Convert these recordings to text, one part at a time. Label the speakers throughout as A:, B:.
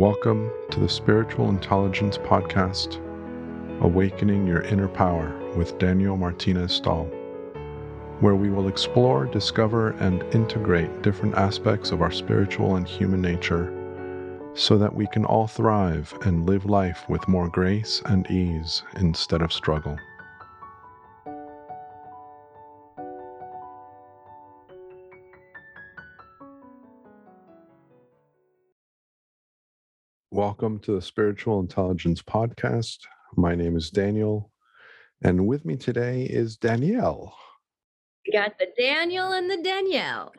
A: Welcome to the Spiritual Intelligence Podcast, Awakening Your Inner Power with Daniel Martinez Stahl, where we will explore, discover, and integrate different aspects of our spiritual and human nature so that we can all thrive and live life with more grace and ease instead of struggle. Welcome to the Spiritual Intelligence Podcast. My name is Daniel, and with me today is Danielle.
B: We got the Daniel and the Danielle.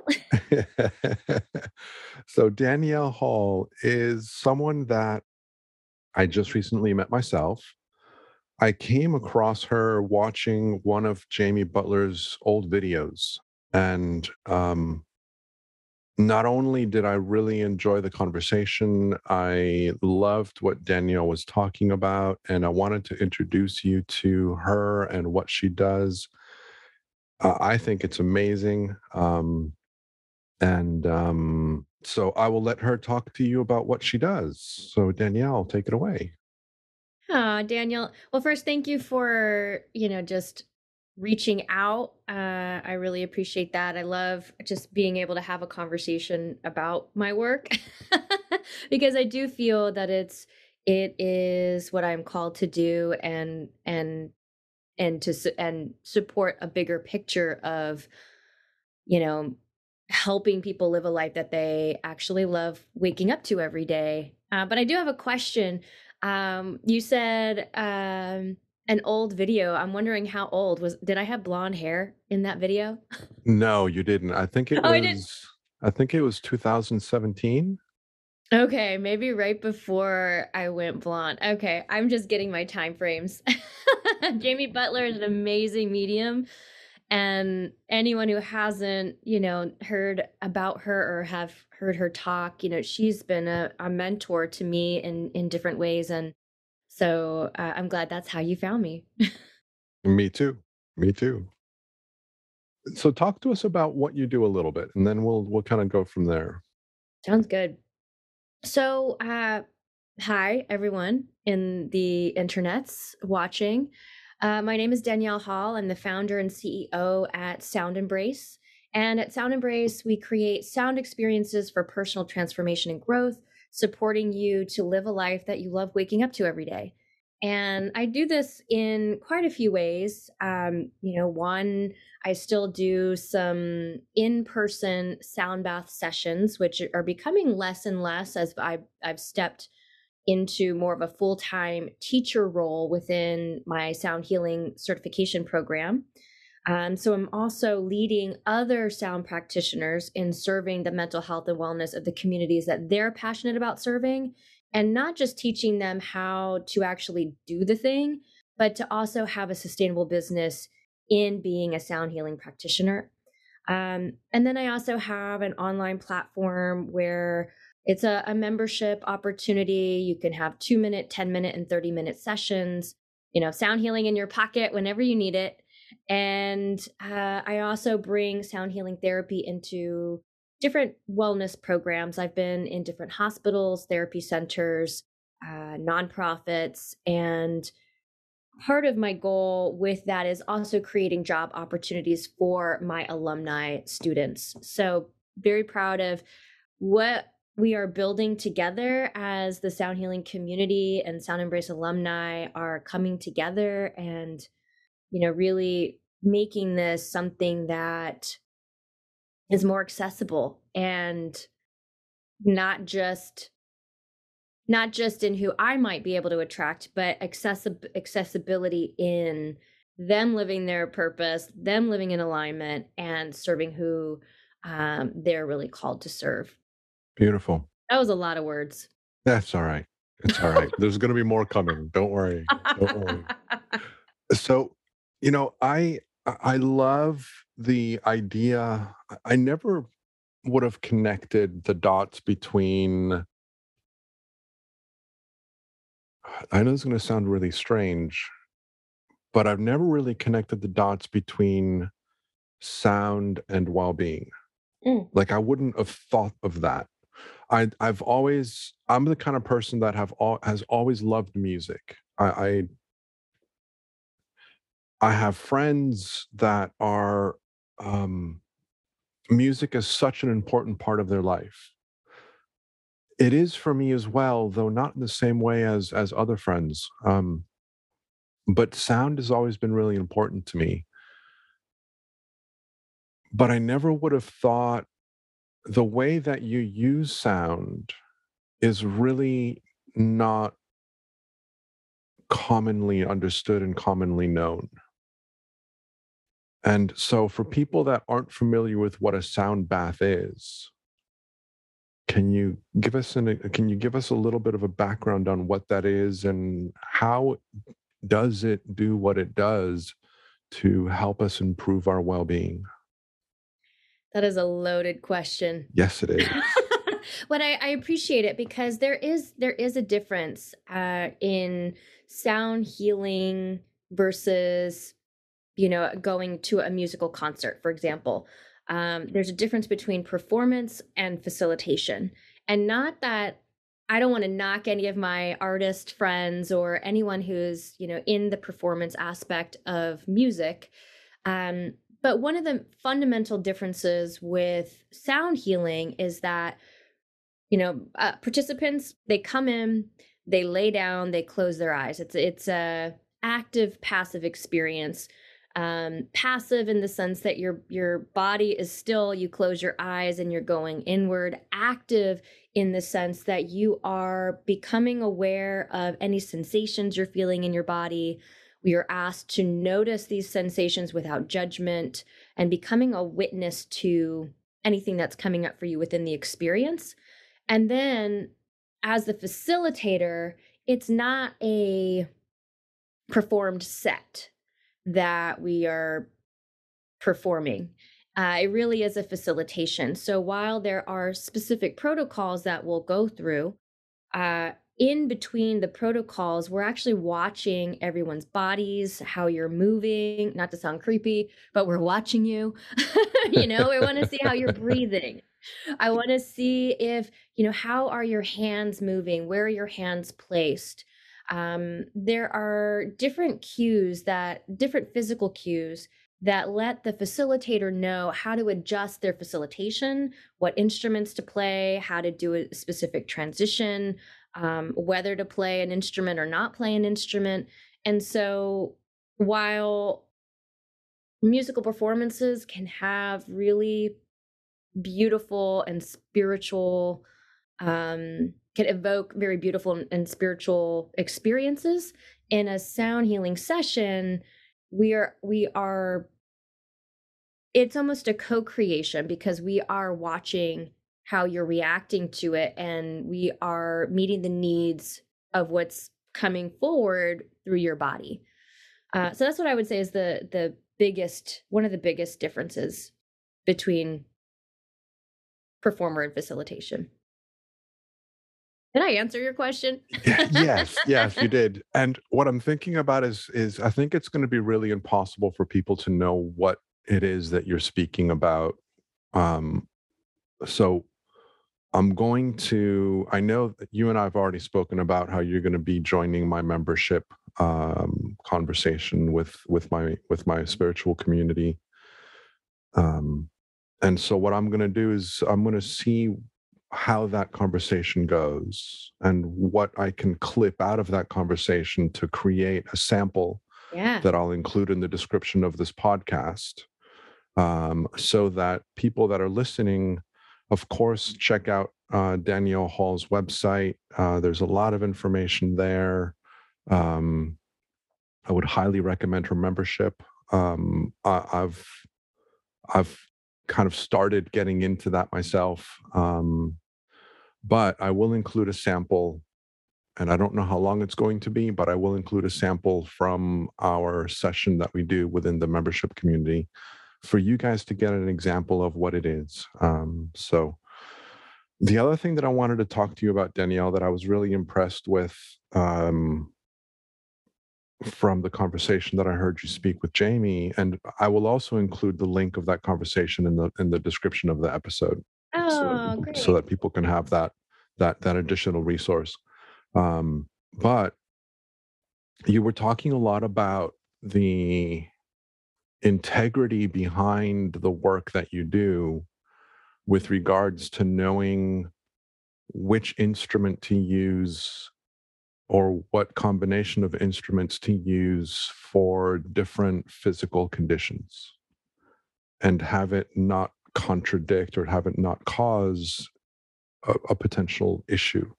A: so, Danielle Hall is someone that I just recently met myself. I came across her watching one of Jamie Butler's old videos, and um, not only did I really enjoy the conversation, I loved what Danielle was talking about, and I wanted to introduce you to her and what she does. Uh, I think it's amazing. Um, and um, so I will let her talk to you about what she does. So, Danielle, take it away.
B: Oh, Daniel. Well, first, thank you for, you know, just reaching out. Uh, I really appreciate that. I love just being able to have a conversation about my work because I do feel that it's it is what I'm called to do and and and to and support a bigger picture of you know helping people live a life that they actually love waking up to every day. Uh, but I do have a question. Um, you said um, an old video. I'm wondering how old was did I have blonde hair in that video?
A: No, you didn't. I think it oh, was I, I think it was 2017.
B: Okay, maybe right before I went blonde. Okay, I'm just getting my time frames. Jamie Butler is an amazing medium and anyone who hasn't, you know, heard about her or have heard her talk, you know, she's been a, a mentor to me in in different ways and so uh, I'm glad that's how you found me.
A: me too. Me too. So talk to us about what you do a little bit, and then we'll we'll kind of go from there.
B: Sounds good. So, uh, hi everyone in the internets watching. Uh, my name is Danielle Hall. I'm the founder and CEO at Sound Embrace. And at Sound Embrace, we create sound experiences for personal transformation and growth supporting you to live a life that you love waking up to every day. And I do this in quite a few ways. Um, you know, one, I still do some in person sound bath sessions, which are becoming less and less as I've, I've stepped into more of a full time teacher role within my sound healing certification program. Um, so I'm also leading other sound practitioners in serving the mental health and wellness of the communities that they're passionate about serving, and not just teaching them how to actually do the thing, but to also have a sustainable business in being a sound healing practitioner. Um, and then I also have an online platform where it's a, a membership opportunity. You can have two minute, 10 minute, and 30 minute sessions, you know, sound healing in your pocket whenever you need it. And uh, I also bring sound healing therapy into different wellness programs. I've been in different hospitals, therapy centers, uh, nonprofits, and part of my goal with that is also creating job opportunities for my alumni students. So, very proud of what we are building together as the sound healing community and sound embrace alumni are coming together and you know, really making this something that is more accessible and not just not just in who I might be able to attract, but accessi- accessibility in them living their purpose, them living in alignment, and serving who um, they're really called to serve.
A: Beautiful.
B: That was a lot of words.
A: That's all right. It's all right. There's going to be more coming. Don't worry. Don't worry. So, you know, I I love the idea. I never would have connected the dots between I know it's going to sound really strange, but I've never really connected the dots between sound and well-being. Mm. Like I wouldn't have thought of that. I I've always I'm the kind of person that have all has always loved music. I, I I have friends that are um, music is such an important part of their life. It is for me as well, though not in the same way as as other friends. Um, but sound has always been really important to me. But I never would have thought the way that you use sound is really not commonly understood and commonly known. And so, for people that aren't familiar with what a sound bath is, can you give us an can you give us a little bit of a background on what that is and how does it do what it does to help us improve our well-being?
B: That is a loaded question.
A: Yes, it is.
B: but I, I, appreciate it because there is there is a difference uh, in sound healing versus you know going to a musical concert, for example. Um, there's a difference between performance and facilitation, and not that I don't want to knock any of my artist friends or anyone who's you know in the performance aspect of music. Um, but one of the fundamental differences with sound healing is that, you know, uh, participants they come in, they lay down, they close their eyes. It's it's a active passive experience. Um, passive in the sense that your your body is still, you close your eyes and you're going inward. Active in the sense that you are becoming aware of any sensations you're feeling in your body we are asked to notice these sensations without judgment and becoming a witness to anything that's coming up for you within the experience. And then, as the facilitator, it's not a performed set that we are performing. Uh, it really is a facilitation. So while there are specific protocols that we'll go through, uh, in between the protocols, we're actually watching everyone's bodies, how you're moving, not to sound creepy, but we're watching you. you know, we want to see how you're breathing. I want to see if, you know, how are your hands moving? Where are your hands placed? Um, there are different cues that, different physical cues that let the facilitator know how to adjust their facilitation, what instruments to play, how to do a specific transition, um, whether to play an instrument or not play an instrument. And so while musical performances can have really beautiful and spiritual um, can evoke very beautiful and spiritual experiences. In a sound healing session we are we are it's almost a co-creation because we are watching how you're reacting to it and we are meeting the needs of what's coming forward through your body. Uh, so that's what i would say is the the biggest one of the biggest differences between performer and facilitation did i answer your question
A: yes yes you did and what i'm thinking about is is i think it's going to be really impossible for people to know what it is that you're speaking about um so I'm going to, I know that you and I have already spoken about how you're going to be joining my membership um, conversation with with my with my spiritual community. Um, and so what I'm going to do is I'm going to see how that conversation goes and what I can clip out of that conversation to create a sample
B: yeah.
A: that I'll include in the description of this podcast um, so that people that are listening of course, check out uh, Danielle Hall's website. Uh, there's a lot of information there. Um, I would highly recommend her membership. Um, I, have I've kind of started getting into that myself, um, but I will include a sample, and I don't know how long it's going to be, but I will include a sample from our session that we do within the membership community for you guys to get an example of what it is. Um, so, the other thing that I wanted to talk to you about, Danielle, that I was really impressed with um, from the conversation that I heard you speak with Jamie, and I will also include the link of that conversation in the in the description of the episode,
B: oh,
A: so,
B: great.
A: so that people can have that that that additional resource. Um, but you were talking a lot about the integrity behind the work that you do with regards to knowing which instrument to use or what combination of instruments to use for different physical conditions and have it not contradict or have it not cause a, a, potential issue.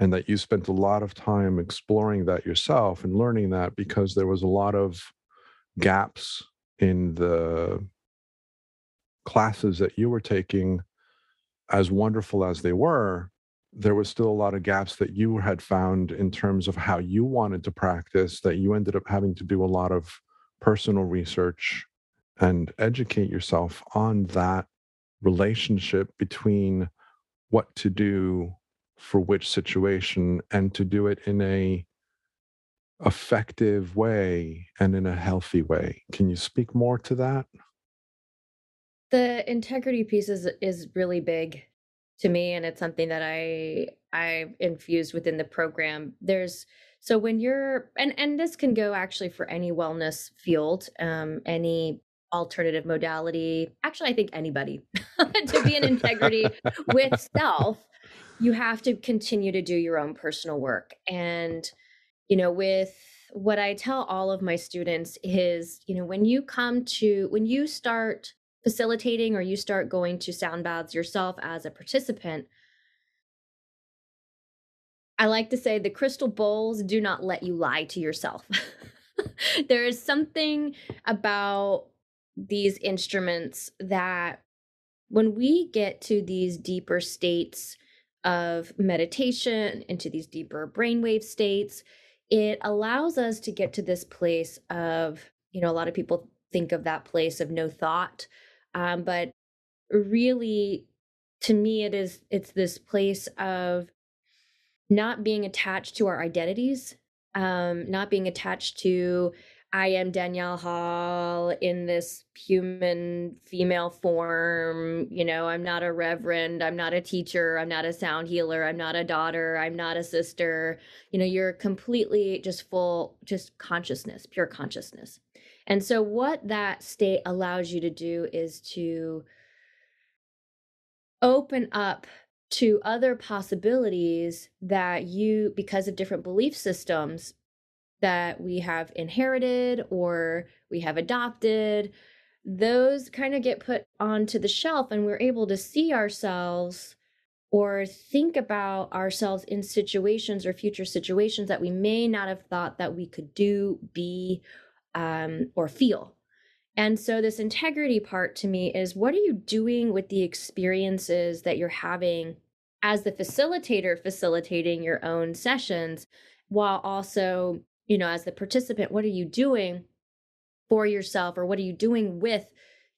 A: And that you spent a lot of time exploring that yourself and learning that because there was a lot of gaps in the classes that you were taking as wonderful as they were there was still a lot of gaps that you had found in terms of how you wanted to practice that you ended up having to do a lot of personal research and educate yourself on that relationship between what to do for which situation and to do it in a effective way and in a healthy way. Can you speak more to that?
B: The integrity piece is is really big to me and it's something that i i infused within the program. There's so when you're and and this can go actually for any wellness field um any alternative modality actually i think anybody to be in integrity with self you have to continue to do your own personal work. And you know with what i tell all of my students is you know when you come to when you start facilitating or you start going to sound baths yourself as a participant, I like to say the crystal bowls do not let you lie to yourself. there is something about these instruments that when we get to these deeper states of meditation, into these deeper brainwave states, it allows us to get to this place of, you know, a lot of people think of that place of no thought um, but really, to me, it is it's this place of not being attached to our identities, um, not being attached to I am Danielle Hall in this human female form. You know, I'm not a reverend. I'm not a teacher. I'm not a sound healer. I'm not a daughter. I'm not a sister. You know, you're completely just full, just consciousness, pure consciousness. And so, what that state allows you to do is to open up to other possibilities that you, because of different belief systems that we have inherited or we have adopted, those kind of get put onto the shelf, and we're able to see ourselves or think about ourselves in situations or future situations that we may not have thought that we could do, be, um, or feel. And so, this integrity part to me is what are you doing with the experiences that you're having as the facilitator, facilitating your own sessions, while also, you know, as the participant, what are you doing for yourself or what are you doing with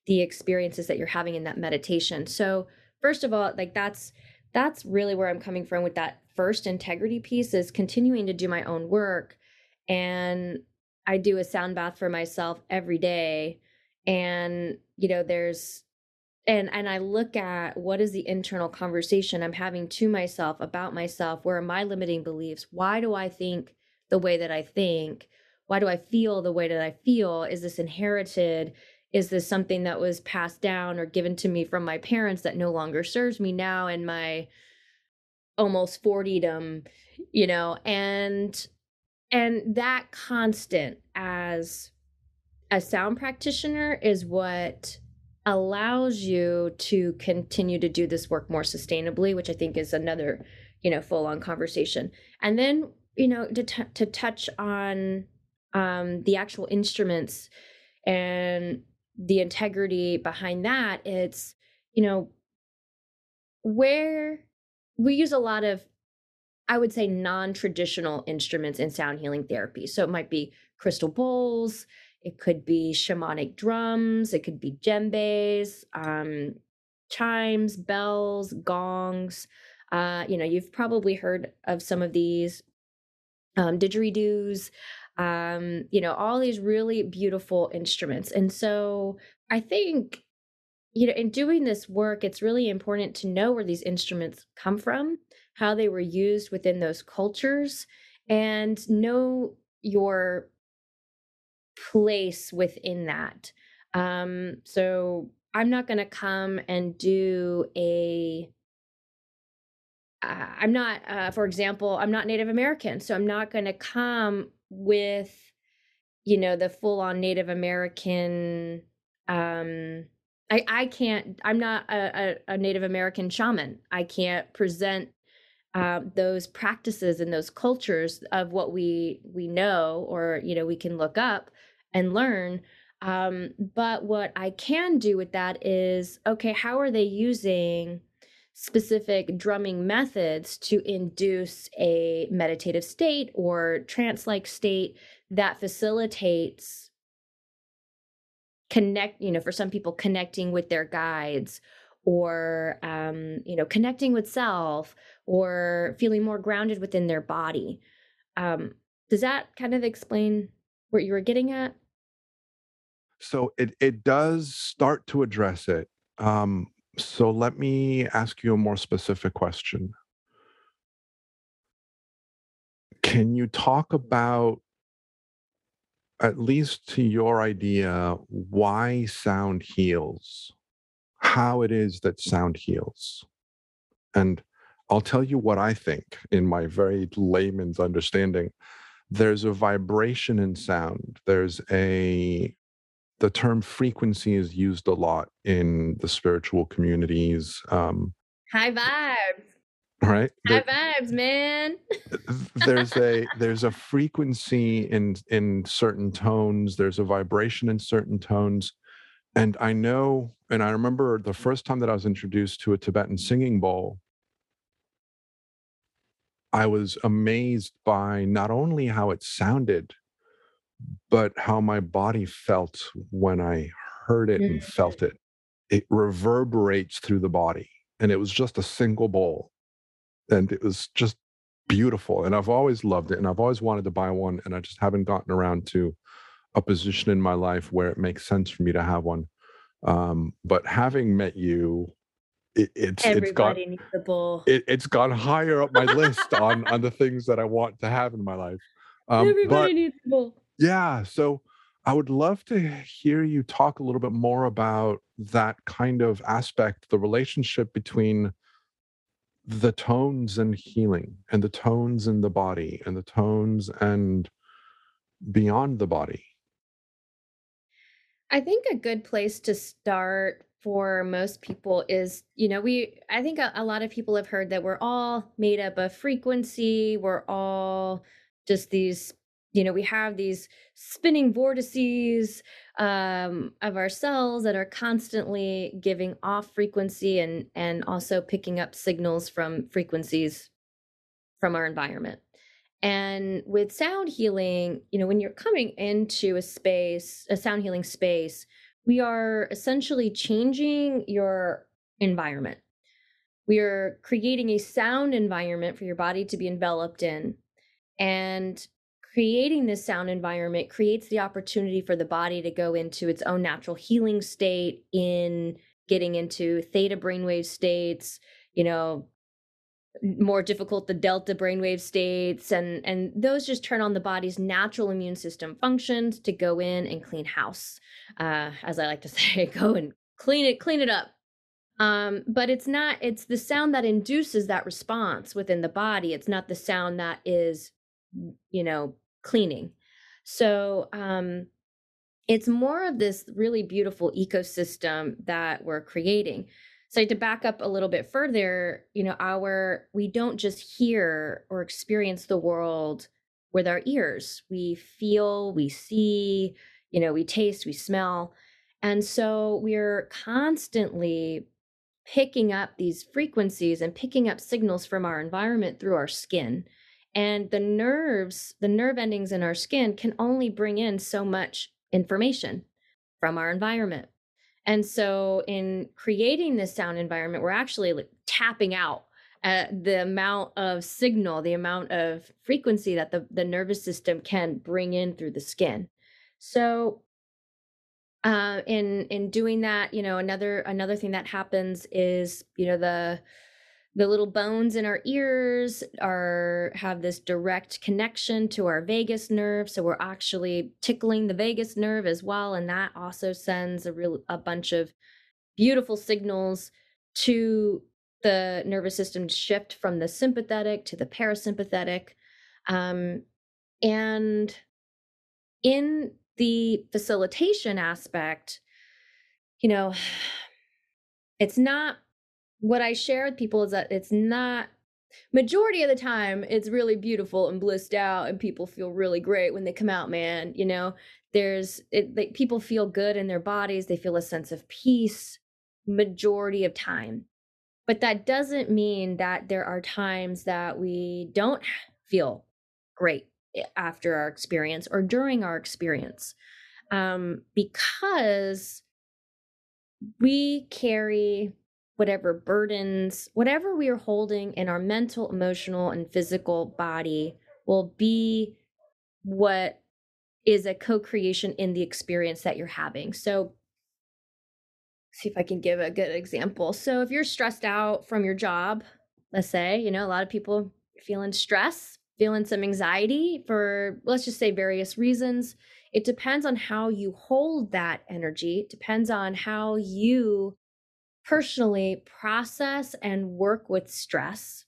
B: the experiences that you're having in that meditation? So, first of all, like that's that's really where I'm coming from with that first integrity piece is continuing to do my own work and I do a sound bath for myself every day and you know there's and and I look at what is the internal conversation I'm having to myself about myself where are my limiting beliefs? Why do I think the way that I think? Why do I feel the way that I feel? Is this inherited? Is this something that was passed down or given to me from my parents that no longer serves me now in my almost 40dom you know and and that constant as a sound practitioner is what allows you to continue to do this work more sustainably which i think is another you know full on conversation. And then you know to, t- to touch on um, the actual instruments and the integrity behind that it's you know where we use a lot of I would say non traditional instruments in sound healing therapy. So it might be crystal bowls, it could be shamanic drums, it could be djembes, um, chimes, bells, gongs. Uh, you know, you've probably heard of some of these um, didgeridoos, um, you know, all these really beautiful instruments. And so I think you know, in doing this work, it's really important to know where these instruments come from, how they were used within those cultures, and know your place within that. Um, so I'm not going to come and do a. am not, uh, for example, I'm not Native American, so I'm not going to come with, you know, the full on Native American um I, I can't i'm not a, a, native american shaman. I can't present uh, those practices and those cultures of what we we know or you know we can look up and learn. Um, but what i can do with that is okay how are they using specific drumming methods to induce a meditative state or trance like state that facilitates connect you know for some people connecting with their guides or um, you know connecting with self or feeling more grounded within their body. Um, does that kind of explain what you were getting at?
A: So it it does start to address it. Um, so let me ask you a more specific question. Can you talk about at least to your idea, why sound heals, how it is that sound heals. And I'll tell you what I think in my very layman's understanding. There's a vibration in sound. There's a, the term frequency is used a lot in the spiritual communities. Um,
B: High vibes
A: right?
B: High vibes man.
A: there's a there's a frequency in in certain tones there's a vibration in certain tones and i know and i remember the first time that i was introduced to a tibetan singing bowl i was amazed by not only how it sounded but how my body felt when i heard it and felt mm. it. It reverberates through the body and it was just a single bowl and it was just beautiful. And I've always loved it, and I've always wanted to buy one, and I just haven't gotten around to a position in my life where it makes sense for me to have one. Um, but having met you, it, it's
B: Everybody
A: it's
B: bowl.
A: It, has gone higher up my list on on the things that I want to have in my life.
B: Um, Everybody but, needs a bowl.
A: Yeah, so I would love to hear you talk a little bit more about that kind of aspect, the relationship between the tones and healing and the tones in the body and the tones and beyond the body.
B: I think a good place to start for most people is you know we i think a, a, lot of people have heard that we're all made up of frequency we're all just these you know we have these spinning vortices um, of our cells that are constantly giving off frequency and and also picking up signals from frequencies from our environment. And with sound healing you know when you're coming into a space a sound healing space we are essentially changing your environment. We are creating a sound environment for your body to be enveloped in. And creating this sound environment creates the opportunity for the body to go into its own natural healing state in getting into theta brainwave states, you know, more difficult the delta brainwave states and and those just turn on the body's natural immune system functions to go in and clean house uh as i like to say go and clean it clean it up. Um but it's not it's the sound that induces that response within the body. It's not the sound that is you know cleaning. So um, it's more of this really beautiful ecosystem that we're creating. So to back up a little bit further, you know, our we don't just hear or experience the world with our ears. We feel, we see, you know, we taste, we smell. And so we're constantly picking up these frequencies and picking up signals from our environment through our skin. And the nerves, the nerve endings in our skin can only bring in so much information from our environment. And so, in creating this sound environment, we're actually like tapping out uh, the amount of signal, the amount of frequency that the, the nervous system can bring in through the skin. So, uh, in in doing that, you know, another another thing that happens is, you know, the the little bones in our ears are have this direct connection to our vagus nerve so we're actually tickling the vagus nerve as well and that also sends a real a bunch of beautiful signals to the nervous system to shift from the sympathetic to the parasympathetic. Um, and in the facilitation aspect you know it's not what I share with people is that it's not majority of the time it's really beautiful and blissed out and people feel really great when they come out man you know? There's it like people feel good in their bodies they feel a sense of peace majority of time. But that doesn't mean that there are times that we don't feel great after our experience or during our experience um, because we carry whatever burdens, whatever we are holding in our mental, emotional, and physical body will be what is a co creation in the experience that you're having. So, see if I can give a good example. So, if you're stressed out from your job, let's say, you know, a lot of people feeling stress, feeling some anxiety for, let's just say, various reasons. It depends on how you hold that energy, it depends on how you personally process and work with stress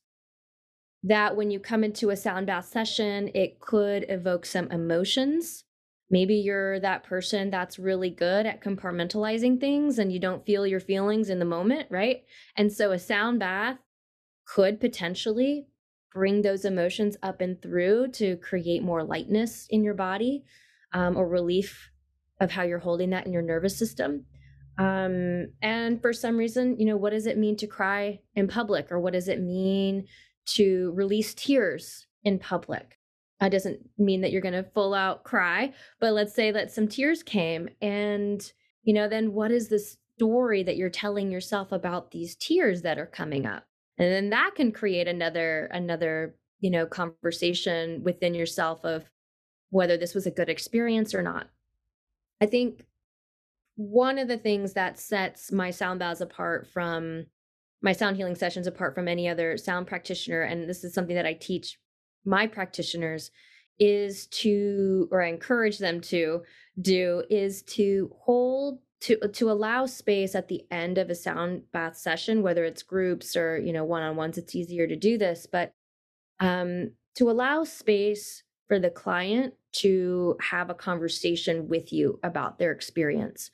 B: that when you come into a sound bath session, it could evoke some emotions. Maybe you're that person that's really good at compartmentalizing things and you don't feel your feelings in the moment, right? And so a sound bath could potentially bring those emotions up and through to create more lightness in your body um, or relief of how you're holding that in your nervous system. Um, and for some reason, you know, what does it mean to cry in public or what does it mean to release tears in public? That doesn't mean that you're going to full out cry, but let's say that some tears came and, you know, then what is the story that you're telling yourself about these tears that are coming up? And then that can create another, another, you know, conversation within yourself of whether this was a good experience or not. I think one of the things that sets my sound baths apart from my sound healing sessions apart from any other sound practitioner and this is something that i teach my practitioners is to or i encourage them to do is to hold to to allow space at the end of a sound bath session whether it's groups or you know one-on-ones it's easier to do this but um to allow space for the client to have a conversation with you about their experience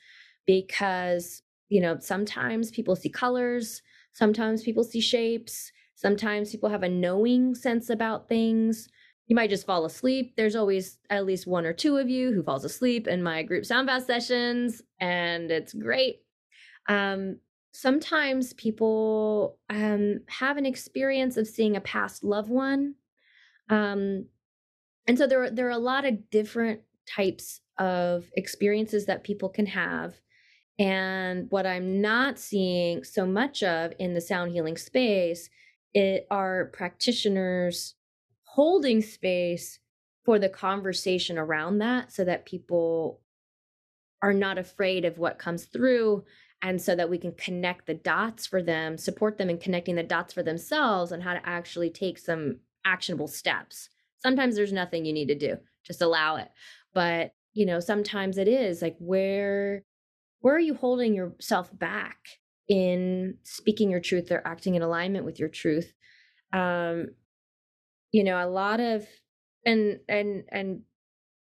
B: because you know sometimes people see colors sometimes people see shapes sometimes people have a knowing sense about things. You might just fall asleep. There's always at least one or two of you who falls asleep in my group sound bath sessions and it's great. Um, sometimes people um, have an experience of seeing a past loved one um, and so there, there are a lot of different types of experiences that people can have. And what I'm not seeing so much of in the sound healing space it are practitioners holding space for the conversation around that so that people are not afraid of what comes through and so that we can connect the dots for them support them in connecting the dots for themselves and how to actually take some actionable steps Sometimes there's nothing you need to do, just allow it. But, you know, sometimes it is like where where are you holding yourself back in speaking your truth or acting in alignment with your truth? Um you know, a lot of and and and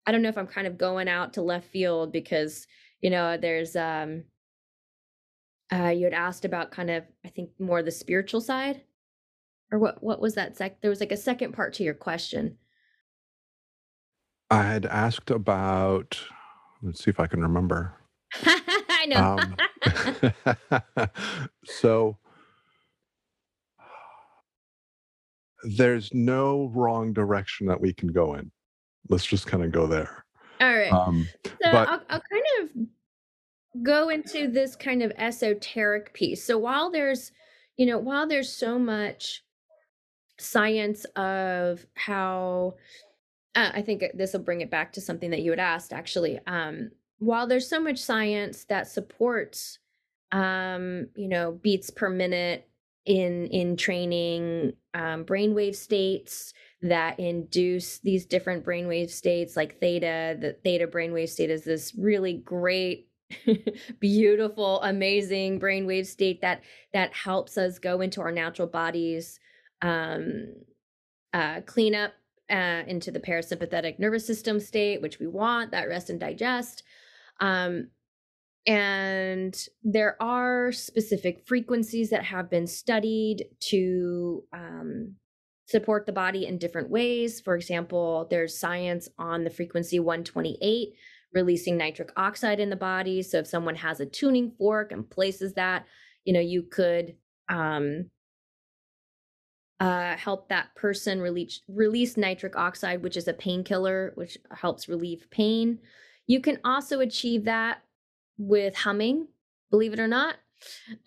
B: I don't know if I'm kind of going out to left field because, you know, there's um uh you had asked about kind of I think more the spiritual side or what what was that sec there was like a second part to your question
A: I had asked about let's see if I can remember.
B: I know.
A: Um, so there's no wrong direction that we can go in. Let's just kind of go there.
B: All right. Um, so but, I'll, I'll kind of go into this kind of esoteric piece. So while there's, you know, while there's so much science of how uh, I think this will bring it back to something that you had asked actually. Um, while there's so much science that supports um, you know, beats per minute in entraining um, brainwave states that induce these different brainwave states like theta the theta brainwave state is this really great beautiful amazing brainwave state that that helps us go into our natural bodies um uh clean up uh, into the parasympathetic nervous system state which we want that rest and digest um and there are specific frequencies that have been studied to um, support the body in different ways. For example, there's science on the frequency 128 releasing nitric oxide in the body. So if someone has a tuning fork and places that, you know, you could um, uh, help that person release release nitric oxide, which is a painkiller, which helps relieve pain. You can also achieve that with humming, believe it or not.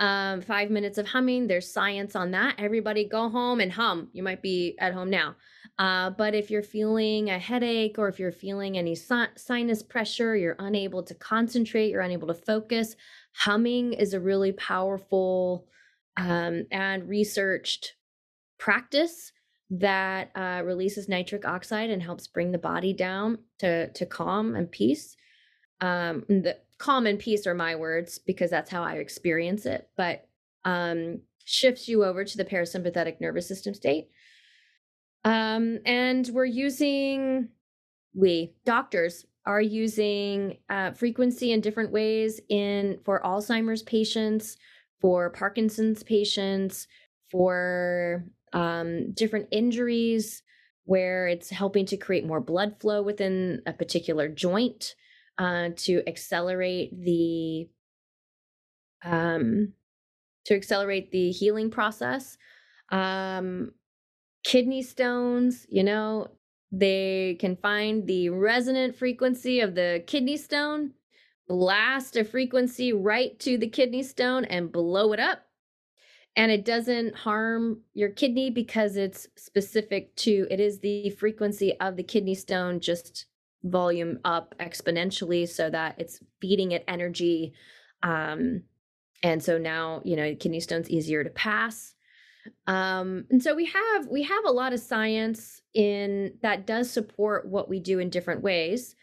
B: Um, five minutes of humming, there's science on that. Everybody go home and hum. You might be at home now. Uh, but if you're feeling a headache or if you're feeling any sinus pressure, you're unable to concentrate, you're unable to focus, humming is a really powerful um, and researched practice that uh, releases nitric oxide and helps bring the body down to, to calm and peace. Um, the, calm and peace are my words because that's how I experience it, but um, shifts you over to the parasympathetic nervous system state. Um, and we're using, we doctors are using uh, frequency in different ways in for Alzheimer's patients, for Parkinson's patients, for um, different injuries where it's helping to create more blood flow within a particular joint uh, to accelerate the um, to accelerate the healing process. Um, kidney stones, you know, they can find the resonant frequency of the kidney stone, blast a frequency right to the kidney stone, and blow it up. And it doesn't harm your kidney because it's specific to, it is the frequency of the kidney stone just volume up exponentially so that it's feeding it energy um and so now you know kidney stones easier to pass. Um and so we have we have a lot of science in that does support what we do in different ways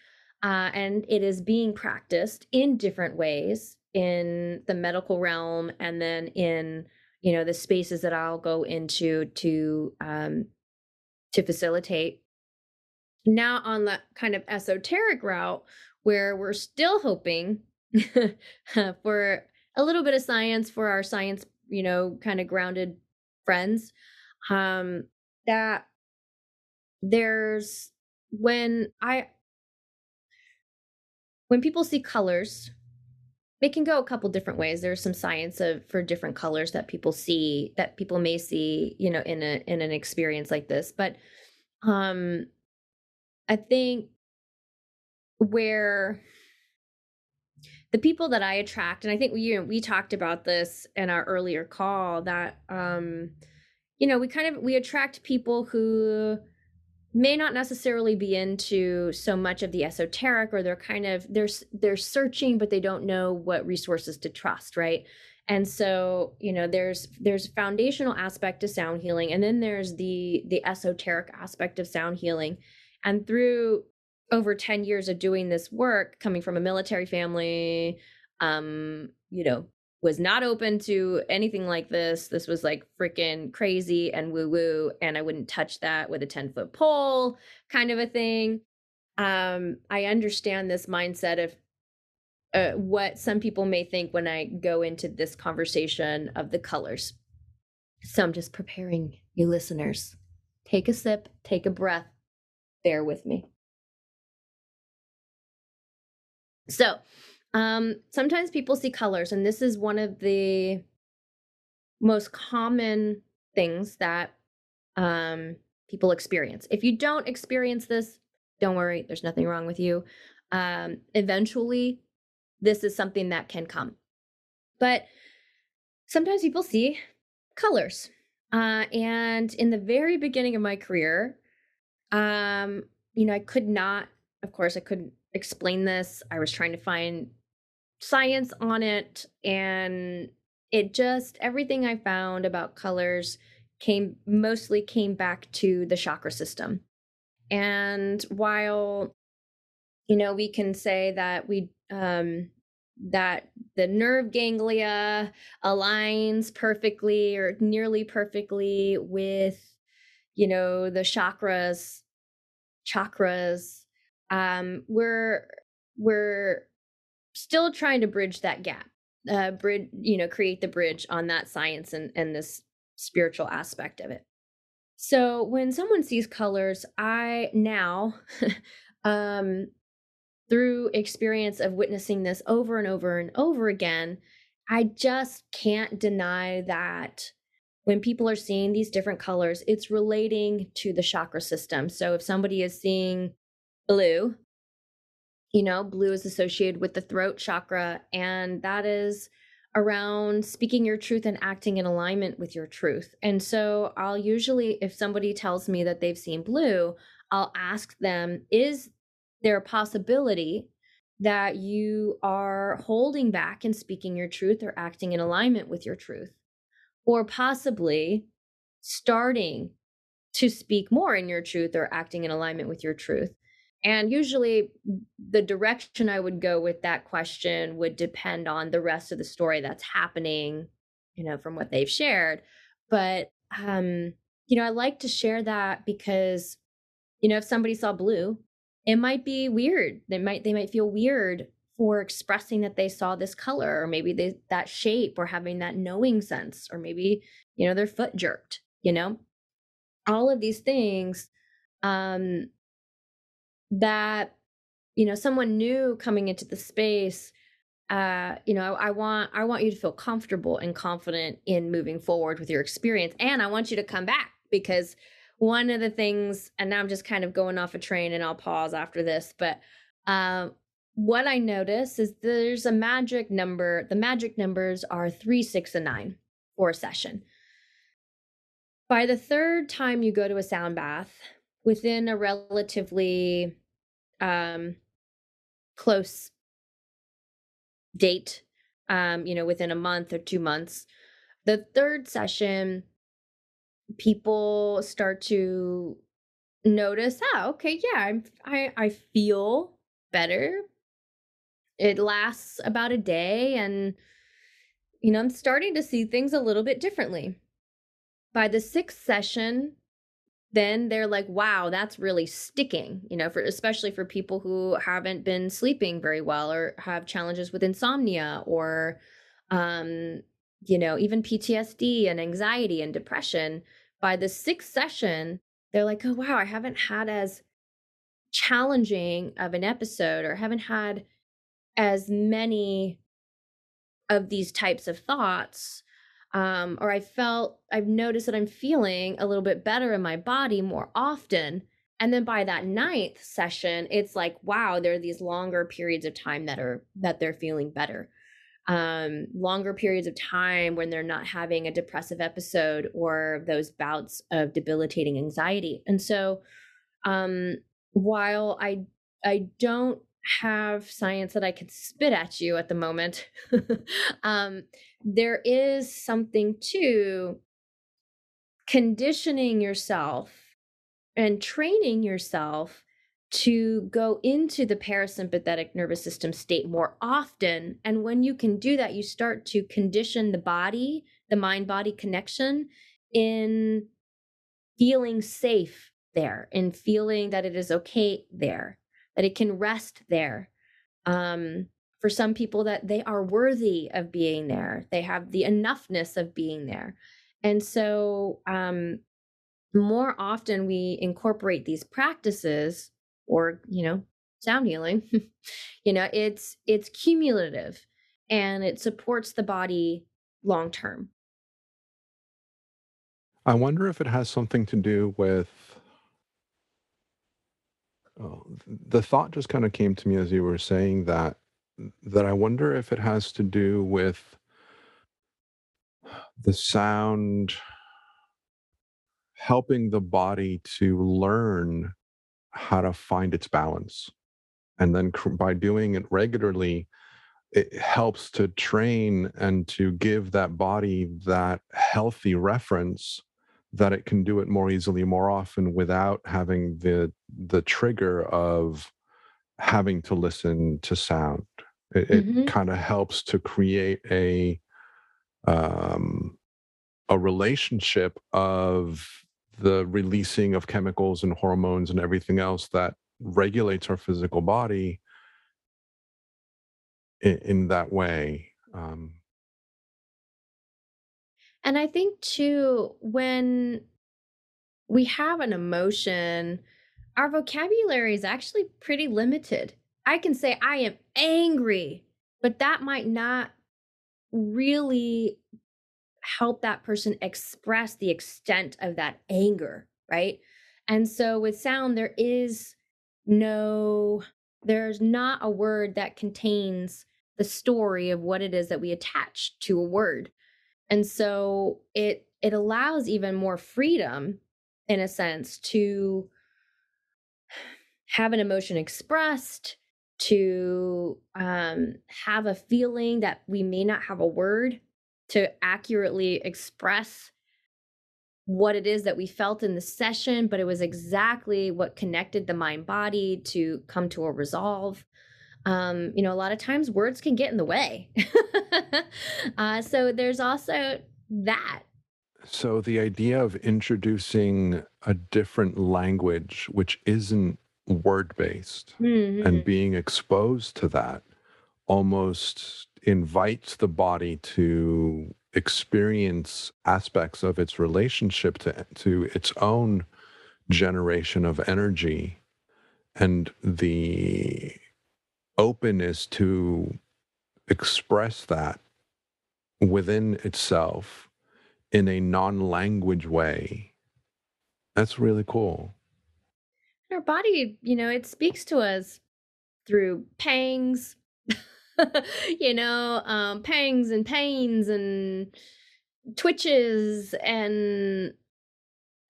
B: uh, and it is being practiced in different ways in the medical realm and then in you know the spaces that i'll go into to um to facilitate. Now on the kind of esoteric route where we're still hoping for a little bit of science for our science you know kind of grounded friends um that there's when i when people see colors it can go a couple different ways. There's some science of for different colors that people see that people may see you know in a in an experience like this. But um I think where the people that I attract, and I think we you know, we talked about this in our earlier call that um, you know, we kind of we attract people who may not necessarily be into so much of the esoteric or they're kind of they're they're searching but they don't know what resources to trust right? And so you know there's there's foundational aspect to sound healing and then there's the the esoteric aspect of sound healing. And through over 10 years of doing this work, coming from a military family, um, you know, was not open to anything like this. This was like freaking crazy and woo woo. And I wouldn't touch that with a 10 foot pole kind of a thing. Um, I understand this mindset of uh, what some people may think when I go into this conversation of the colors. So I'm just preparing you listeners. Take a sip, take a breath, bear with me. So, um, sometimes people see colors, and this is one of the most common things that um, people experience. If you don't experience this, don't worry, there's nothing wrong with you. Um, eventually, this is something that can come. But sometimes people see colors. Uh, and in the very beginning of my career, um, you know, I could not, of course, I couldn't explain this. I was trying to find science on it and it just everything I found about colors came mostly came back to the chakra system. And while you know, we can say that we um that the nerve ganglia aligns perfectly or nearly perfectly with you know the chakras chakras um we're we're still trying to bridge that gap uh bridge you know create the bridge on that science and and this spiritual aspect of it so when someone sees colors i now um through experience of witnessing this over and over and over again, I just can't deny that when people are seeing these different colors, it's relating to the chakra system. So if somebody is seeing blue, you know, blue is associated with the throat chakra, and that is around speaking your truth and acting in alignment with your truth. And so I'll usually, if somebody tells me that they've seen blue, I'll ask them, is there a possibility that you are holding back and speaking your truth or acting in alignment with your truth? Or possibly starting to speak more in your truth or acting in alignment with your truth. And usually, the direction I would go with that question would depend on the rest of the story that's happening, you know, from what they've shared. But, um, you know, I like to share that because, you know, if somebody saw blue it might be weird. They might they might feel weird for expressing that they saw this color or maybe they that shape or having that knowing sense or maybe you know their foot jerked, you know. All of these things um that you know someone new coming into the space uh you know I, I want i want you to feel comfortable and confident in moving forward with your experience and i want you to come back because one of the things, and now I'm just kind of going off a train and I'll pause after this, but um, what I notice is there's a magic number. The magic numbers are three, six, and nine for a session. By the third time you go to a sound bath, within a relatively um, close date, um, you know, within a month or two months, the third session people start to notice, oh, okay, yeah, I'm, I I feel better. It lasts about a day, and you know, I'm starting to see things a little bit differently. By the sixth session, then they're like, wow, that's really sticking, you know, for especially for people who haven't been sleeping very well or have challenges with insomnia or um, you know, even PTSD and anxiety and depression by the sixth session, they're like, oh, wow, I haven't had as challenging of an episode or haven't had as many of these types of thoughts. Um, or I felt, I've noticed that I'm feeling a little bit better in my body more often. And then by that ninth session, it's like, wow, there are these longer periods of time that are that they're feeling better um, longer periods of time when they're not having a depressive episode or those bouts of debilitating anxiety. And so, um, while I I don't have science that I could spit at you at the moment, um, there is something to conditioning yourself and training yourself to go into the parasympathetic nervous system state more often. And when you can do that, you start to condition the body, the mind body connection in feeling safe there, in feeling that it is okay there, that it can rest there. Um, for some people, that they are worthy of being there, they have the enoughness of being there. And so, um, more often we incorporate these practices or you know sound healing you know it's it's cumulative and it supports the body long term
A: i wonder if it has something to do with oh, the thought just kind of came to me as you were saying that that i wonder if it has to do with the sound helping the body to learn how to find its balance. And then cr- by doing it regularly it helps to train and to give that body that healthy reference that it can do it more easily more often without having the the trigger of having to listen to sound it,
B: Mhm.
A: it kind of helps to create a um a relationship of the releasing of chemicals and hormones and everything else that regulates our physical body in, in that way um
B: And I think too, when we have an emotion, our vocabulary is actually pretty limited. I can say I am angry, but that might not really help that person express the extent of that anger, right? And so with sound, there is no, there's not a word that contains the story of what it is that we attach to a word. And so it it allows even more freedom in a sense to have an emotion expressed, to um, have a feeling that we may not have a word to accurately express what it is that we felt in the session, but it was exactly what connected the mind body to come to a resolve. Um, you know, a lot of times words can get in the way. uh, so there's also that.
A: So the idea of introducing a different language which isn't word based
B: Mhm.
A: and being exposed to that almost invites the body to experience aspects of its relationship to to its own generation of energy and the openness to express that within itself in a non-language way that's really cool
B: Our body, you know, it speaks to us through pangs, you know, um, pangs and pains and twitches and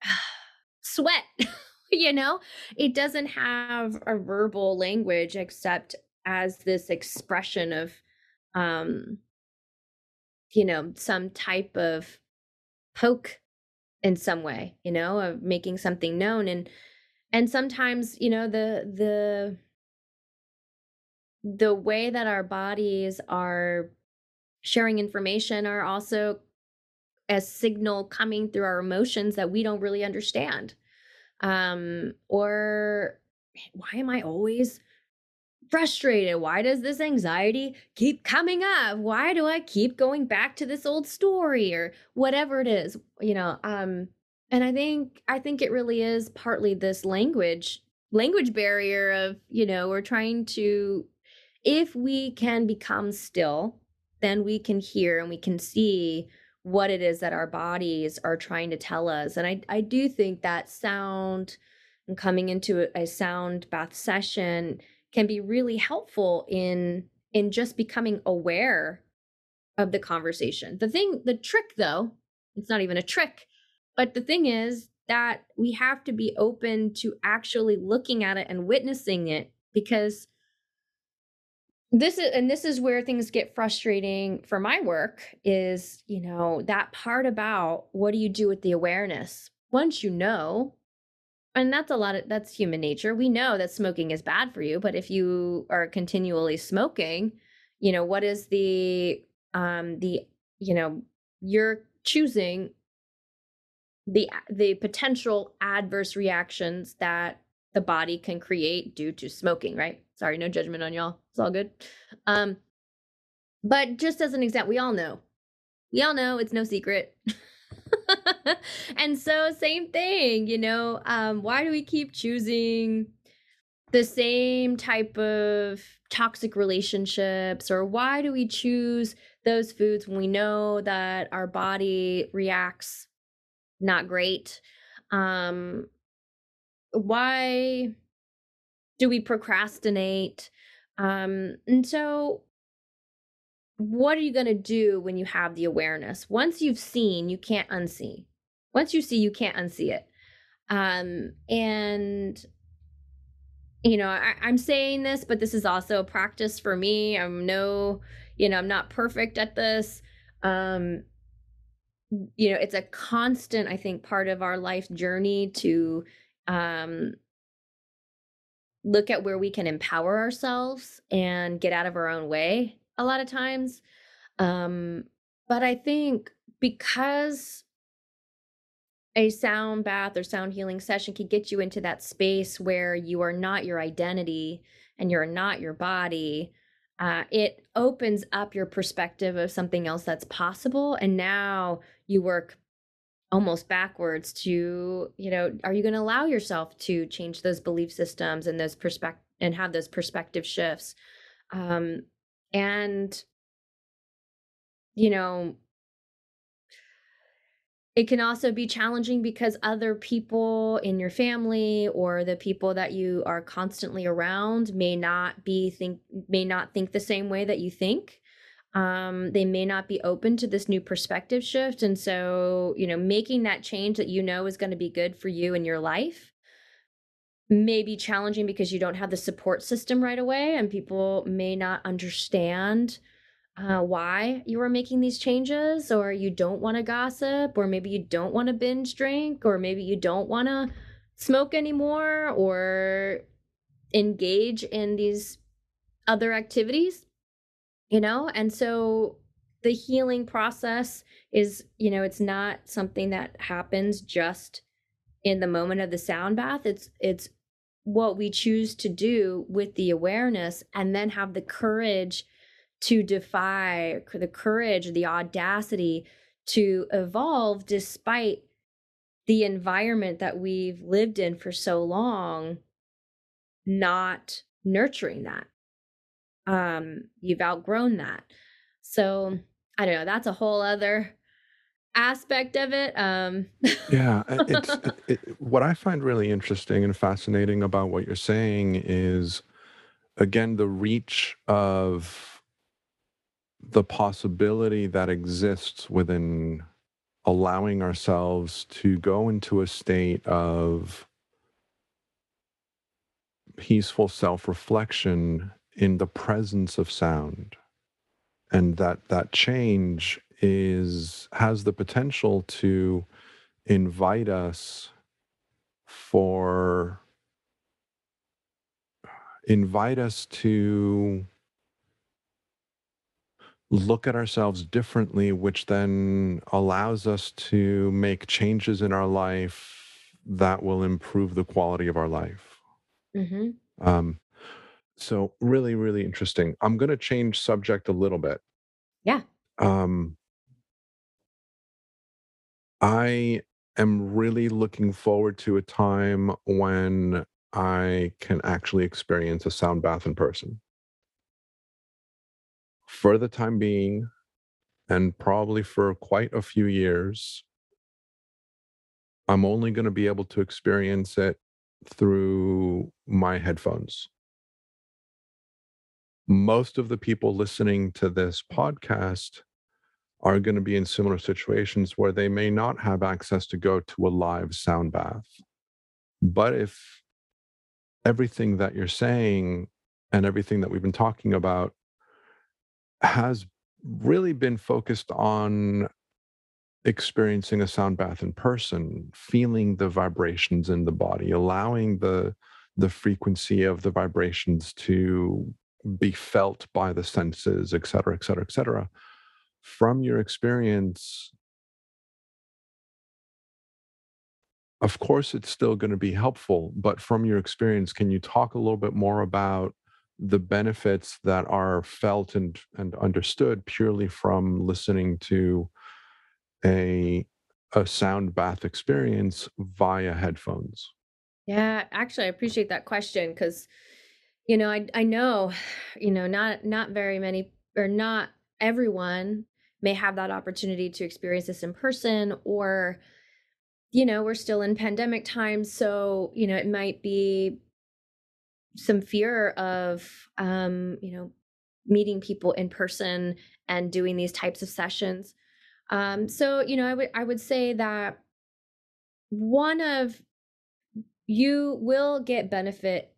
B: sweat. you know, it doesn't have a verbal language except as this expression of, um, you know, some type of poke in some way, you know, of making something known and and sometimes you know the the the way that our bodies are sharing information are also a signal coming through our emotions that we don't really understand. Um or why am i always frustrated. Why does this anxiety keep coming up? Why do i keep going back to this old story or whatever it is you know um and i think i think it really is partly this language language barrier of you know we're trying to if we can become still then we can hear and we can see what it is that our bodies are trying to tell us. And i i do think that sound and coming into a, sound bath session can be really helpful in in just becoming aware of the conversation the thing the trick though it's not even a trick but the thing is that we have to be open to actually looking at it and witnessing it because this is and this is where things get frustrating for my work is, you know, that part about what do you do with the awareness? Once you know, and that's a lot of that's human nature. We know that smoking is bad for you, but if you are continually smoking, you know, what is the um the you know, you're choosing the the potential adverse reactions that the body can create due to smoking, right? Sorry, no judgment on y'all. It's all good. Um but just as an example, we all know. We all know it's no secret. and so same thing, you know, um why do we keep choosing the same type of toxic relationships? Or why do we choose those foods when we know that our body reacts not great? Um why do we procrastinate? Um and so what are you going to do when you have the awareness once you've seen you can't unsee once you see you can't unsee it um and you know, I, I'm saying this, but this is also a practice for me. I'm no, you know, I'm not perfect at this. Um, you know, it's a constant, I think, part of our life journey to um look at where we can empower ourselves and get out of our own way a lot of times. Um, but I think because a sound bath or sound healing session can get you into that space where you are not your identity and you're not your body uh, it opens up your perspective of something else that's possible and now you work almost backwards to you know are you going to allow yourself to change those belief systems and those perspective and have those perspective shifts um and you know it can also be challenging because other people in your family or the people that you are constantly around may not be think may not think the same way that you think. Um, they may not be open to this new perspective shift and so you know making that change that you know is going to be good for you in your life may be challenging because you don't have the support system right away and people may not understand uh, why you are making these changes, or you don't want to gossip, or maybe you don't want to binge drink, or maybe you don't want to smoke anymore, or engage in these other activities, you know? And so the healing process is, you know, it's not something that happens just in the moment of the sound bath. It's, it's, what we choose to do with the awareness and then have the courage to defy the courage, the audacity to evolve despite the environment that we've lived in for so long not nurturing that. Um, you've outgrown that. So I don't know, that's a whole other aspect of it. Um
A: Yeah, it's it, it, what I find really interesting and fascinating about what you're saying is again the reach of the possibility that exists within allowing ourselves to go into a state of peaceful self-reflection in the presence of sound and that that change is has the potential to invite us for invite us to look at ourselves differently, which then allows us to make changes in our life that will improve the quality of our life.
B: mhm.
A: Um, so really, really interesting. I'm going to change subject a little bit.
B: Yeah.
A: Um, I am really looking forward to a time when I can actually experience a sound bath in person. For the time being, and probably for quite a few years, I'm only going to be able to experience it through my headphones. Most of the people listening to this podcast are going to be in similar situations where they may not have access to go to a live sound bath. But if everything that you're saying and everything that we've been talking about has really been focused on experiencing a sound bath in person, feeling the vibrations in the body, allowing the the frequency of the vibrations to be felt by the senses, et cetera, et cetera, et cetera. From your experience, of course, it's still going to be helpful, but from your experience, can you talk a little bit more about the benefits that are felt and, and understood purely from listening to a a sound bath experience via headphones?
B: Yeah, actually, I appreciate that question because, you know, I I know, you know, not not very many or not everyone may have that opportunity to experience this in person or you know, we're still in pandemic times, so, you know, it might be some fear of um, you know, meeting people in person and doing these types of sessions. Um, so, you know, I would I would say that one of you will get benefit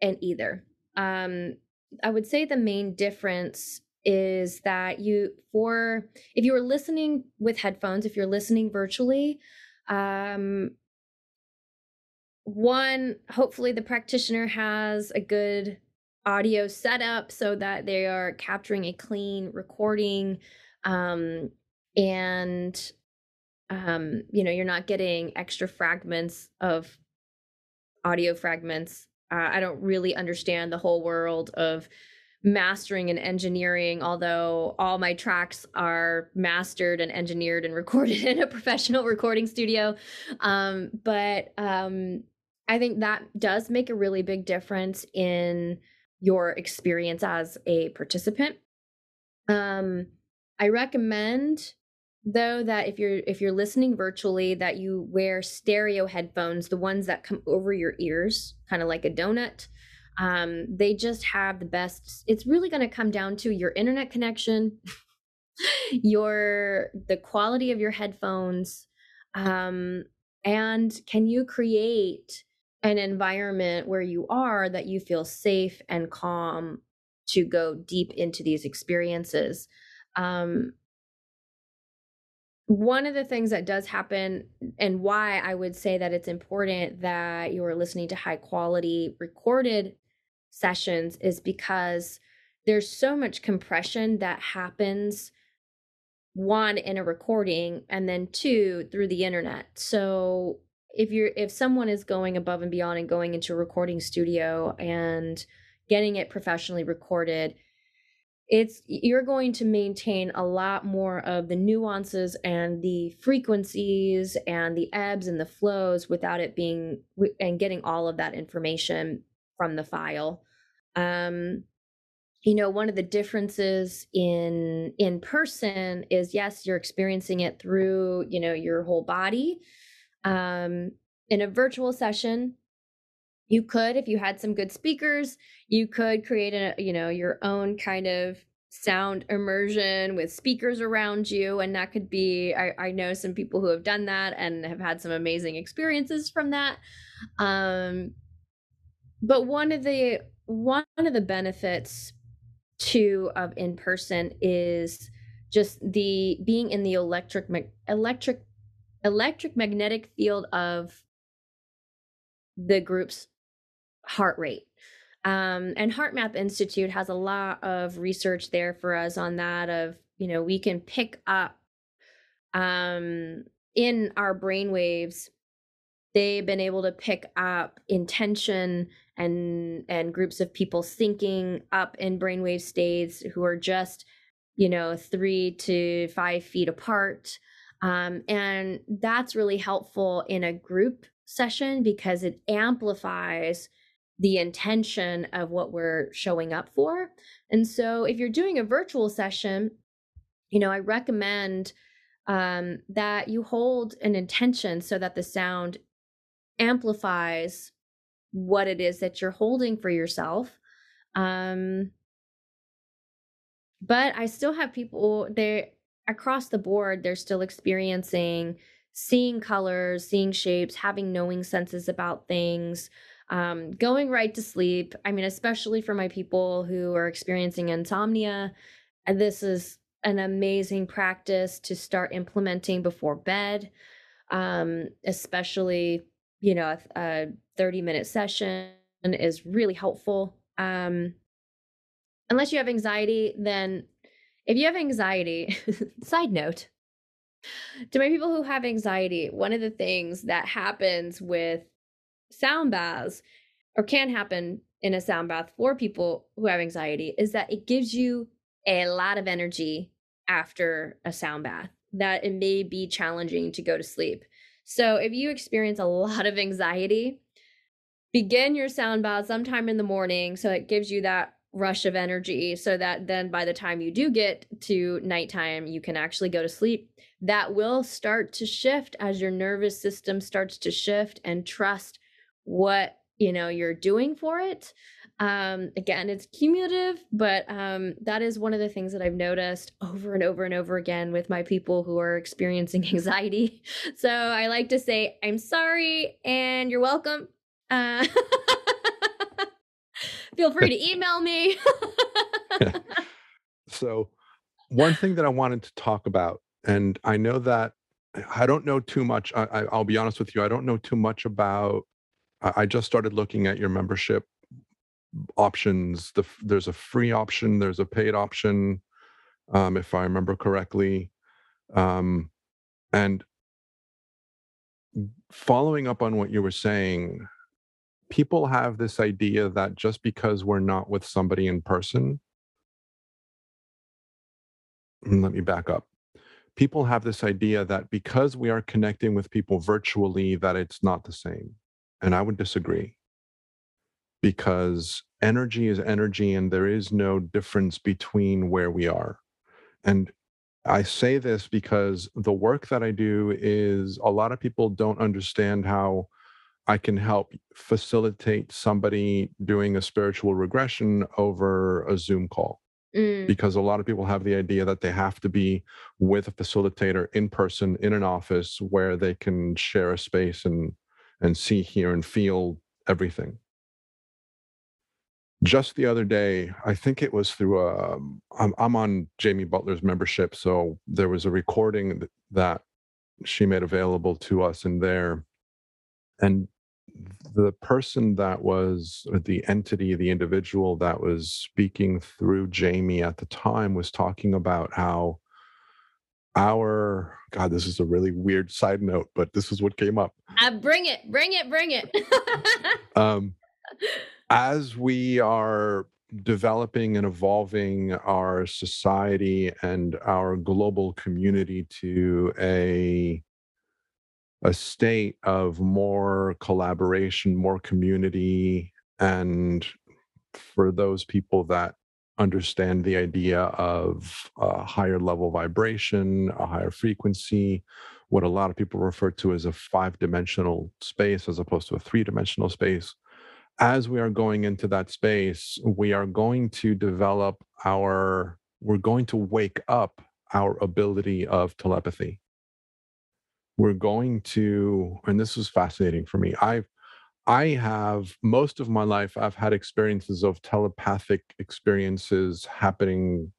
B: in either. Um, I would say the main difference is that you for if you are listening with headphones, if you're listening virtually, um, one hopefully the practitioner has a good audio setup so that they are capturing a clean recording um, and um, you know you're not getting extra fragments of audio fragments. Uh, i don't really understand the whole world of mastering and engineering although all my tracks are mastered and engineered and recorded in a professional recording studio. Um, but um, i think that does make a really big difference in your experience as a participant. Um, i recommend though that if you're if you're listening virtually that you wear stereo headphones the ones that come over your ears kind of like a donut um, they just have the best it's really going to come down to your internet connection your the quality of your headphones um, and can you create an environment where you are that you feel safe and calm to go deep into these experiences? Um, one of the things that does happen and why I would say that it's important that you're listening to high quality recorded sessions is because there's so much compression that happens one in a recording and then two through the internet. So if you're if someone is going above and beyond and going into a recording studio and getting it professionally recorded, it's you're going to maintain a lot more of the nuances and the frequencies and the ebbs and the flows without it being and getting all of that information from the file. Um you know one of the differences in in person is yes you're experiencing it through you know your whole body. Um in a virtual session you could if you had some good speakers you could create a you know your own kind of sound immersion with speakers around you and that could be I, I know some people who have done that and have had some amazing experiences from that. Um but one of the one of the benefits too of in person is just the being in the electric electric electric magnetic field of the group's heart rate. Um, and HeartMath Institute has a lot of research there for us on that. Of you know, we can pick up um, in our brain waves. They've been able to pick up intention and and groups of people syncing up in brainwave states who are just you know three to five feet apart um, and that's really helpful in a group session because it amplifies the intention of what we're showing up for. And so if you're doing a virtual session, you know, I recommend um, that you hold an intention so that the sound amplifies what it is that you're holding for yourself. Um, but I still have people there across the board, they're still experiencing seeing colors, seeing shapes, having knowing senses about things, um, going right to sleep. I mean, especially for my people who are experiencing insomnia, and this is an amazing practice to start implementing before bed, um, especially, you know, a, a 30 minute session is really helpful. Um, unless you have anxiety, then if you have anxiety, side note, to my people who have anxiety, one of the things that happens with sound baths or can happen in a sound bath for people who have anxiety is that it gives you a lot of energy after a sound bath that it may be challenging to go to sleep. So if you experience a lot of anxiety, begin your sound bath sometime in the morning so it gives you that rush of energy so that then by the time you do get to nighttime you can actually go to sleep. That will start to shift as your nervous system starts to shift and trust what you know you're doing for it. Um again it's cumulative but um that is one of the things that i've noticed over and over and over again with my people who are experiencing anxiety. So i like to say i'm sorry and you're welcome uh Feel free to email me.
A: so, one thing that I wanted to talk about, and I know that I don't know too much. I, will be honest with you. I don't know too much about. I, I just started looking at your membership options. The, there's a free option. There's a paid option, um, if I remember correctly. Um, and following up on what you were saying, people have this idea that just because we're not with somebody in person, mm, let me back up. People have this idea that because we are connecting with people virtually, that it's not the same. And I would disagree because energy is energy and there is no difference between where we are. And I say this because the work that I do is a lot of people don't understand how I can help facilitate somebody doing a spiritual regression over a Zoom call. Mm. Because a lot of people have the idea that they have to be with a facilitator in person in an office where they can share a space and and see, hear, and feel everything. Just the other day, I think it was through a. Um, I'm, I'm on Jamie Butler's membership, so there was a recording that she made available to us in there, and the person that was the entity, the individual that was speaking through Jamie at the time was talking about how our God, this is a really weird side note, but this is what came up.
B: Uh, bring it, bring it, bring it.
A: um, as we are developing and evolving our society and our global community to a a state of more collaboration, more community, and for those people that understand the idea of a higher level vibration, a higher frequency, what a lot of people refer to as a five dimensional space as opposed to a three dimensional space. As we are going into that space, we are going to develop our, we're going to wake up our ability of telepathy we're going to and this was fascinating for me i've i have most of my life i've had experiences of telepathic experiences happening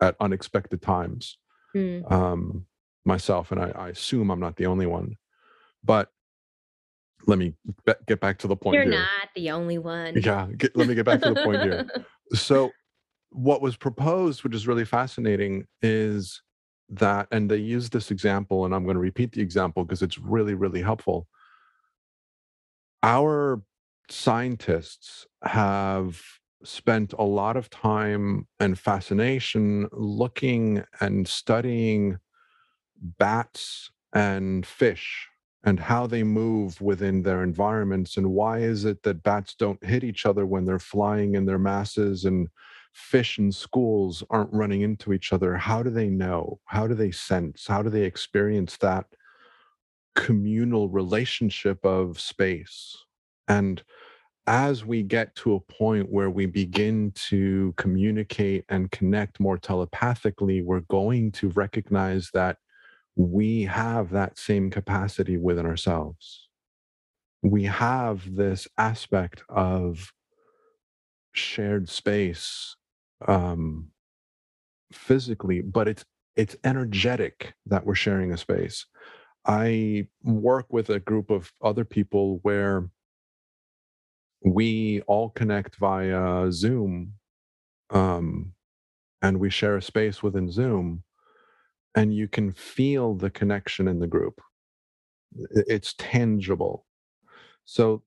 A: at unexpected times mm. um, myself and I, I, assume i'm not the only one but let me be- get back to the point
B: you're
A: here.
B: not the only one
A: yeah get, let me get back to the point here so what was proposed which is really fascinating is that, and they use this example, and I'm going to repeat the example because it's really, really helpful. Our scientists have spent a lot of time and fascination looking and studying bats and fish and how they move within their environments and why is it that bats don't hit each other when they're flying in their masses and fish in schools aren't running into each other, how do they know? How do they sense? How do they experience that communal relationship of space? And as we get to a point where we begin to communicate and connect more telepathically, we're going to recognize that we have that same capacity within ourselves. We have this aspect of shared space um, physically, but it's it's energetic that we're sharing a space. I work with a group of other people where we all connect via Zoom, um, and we share a space within Zoom, and you can feel the connection in the group. It's tangible. So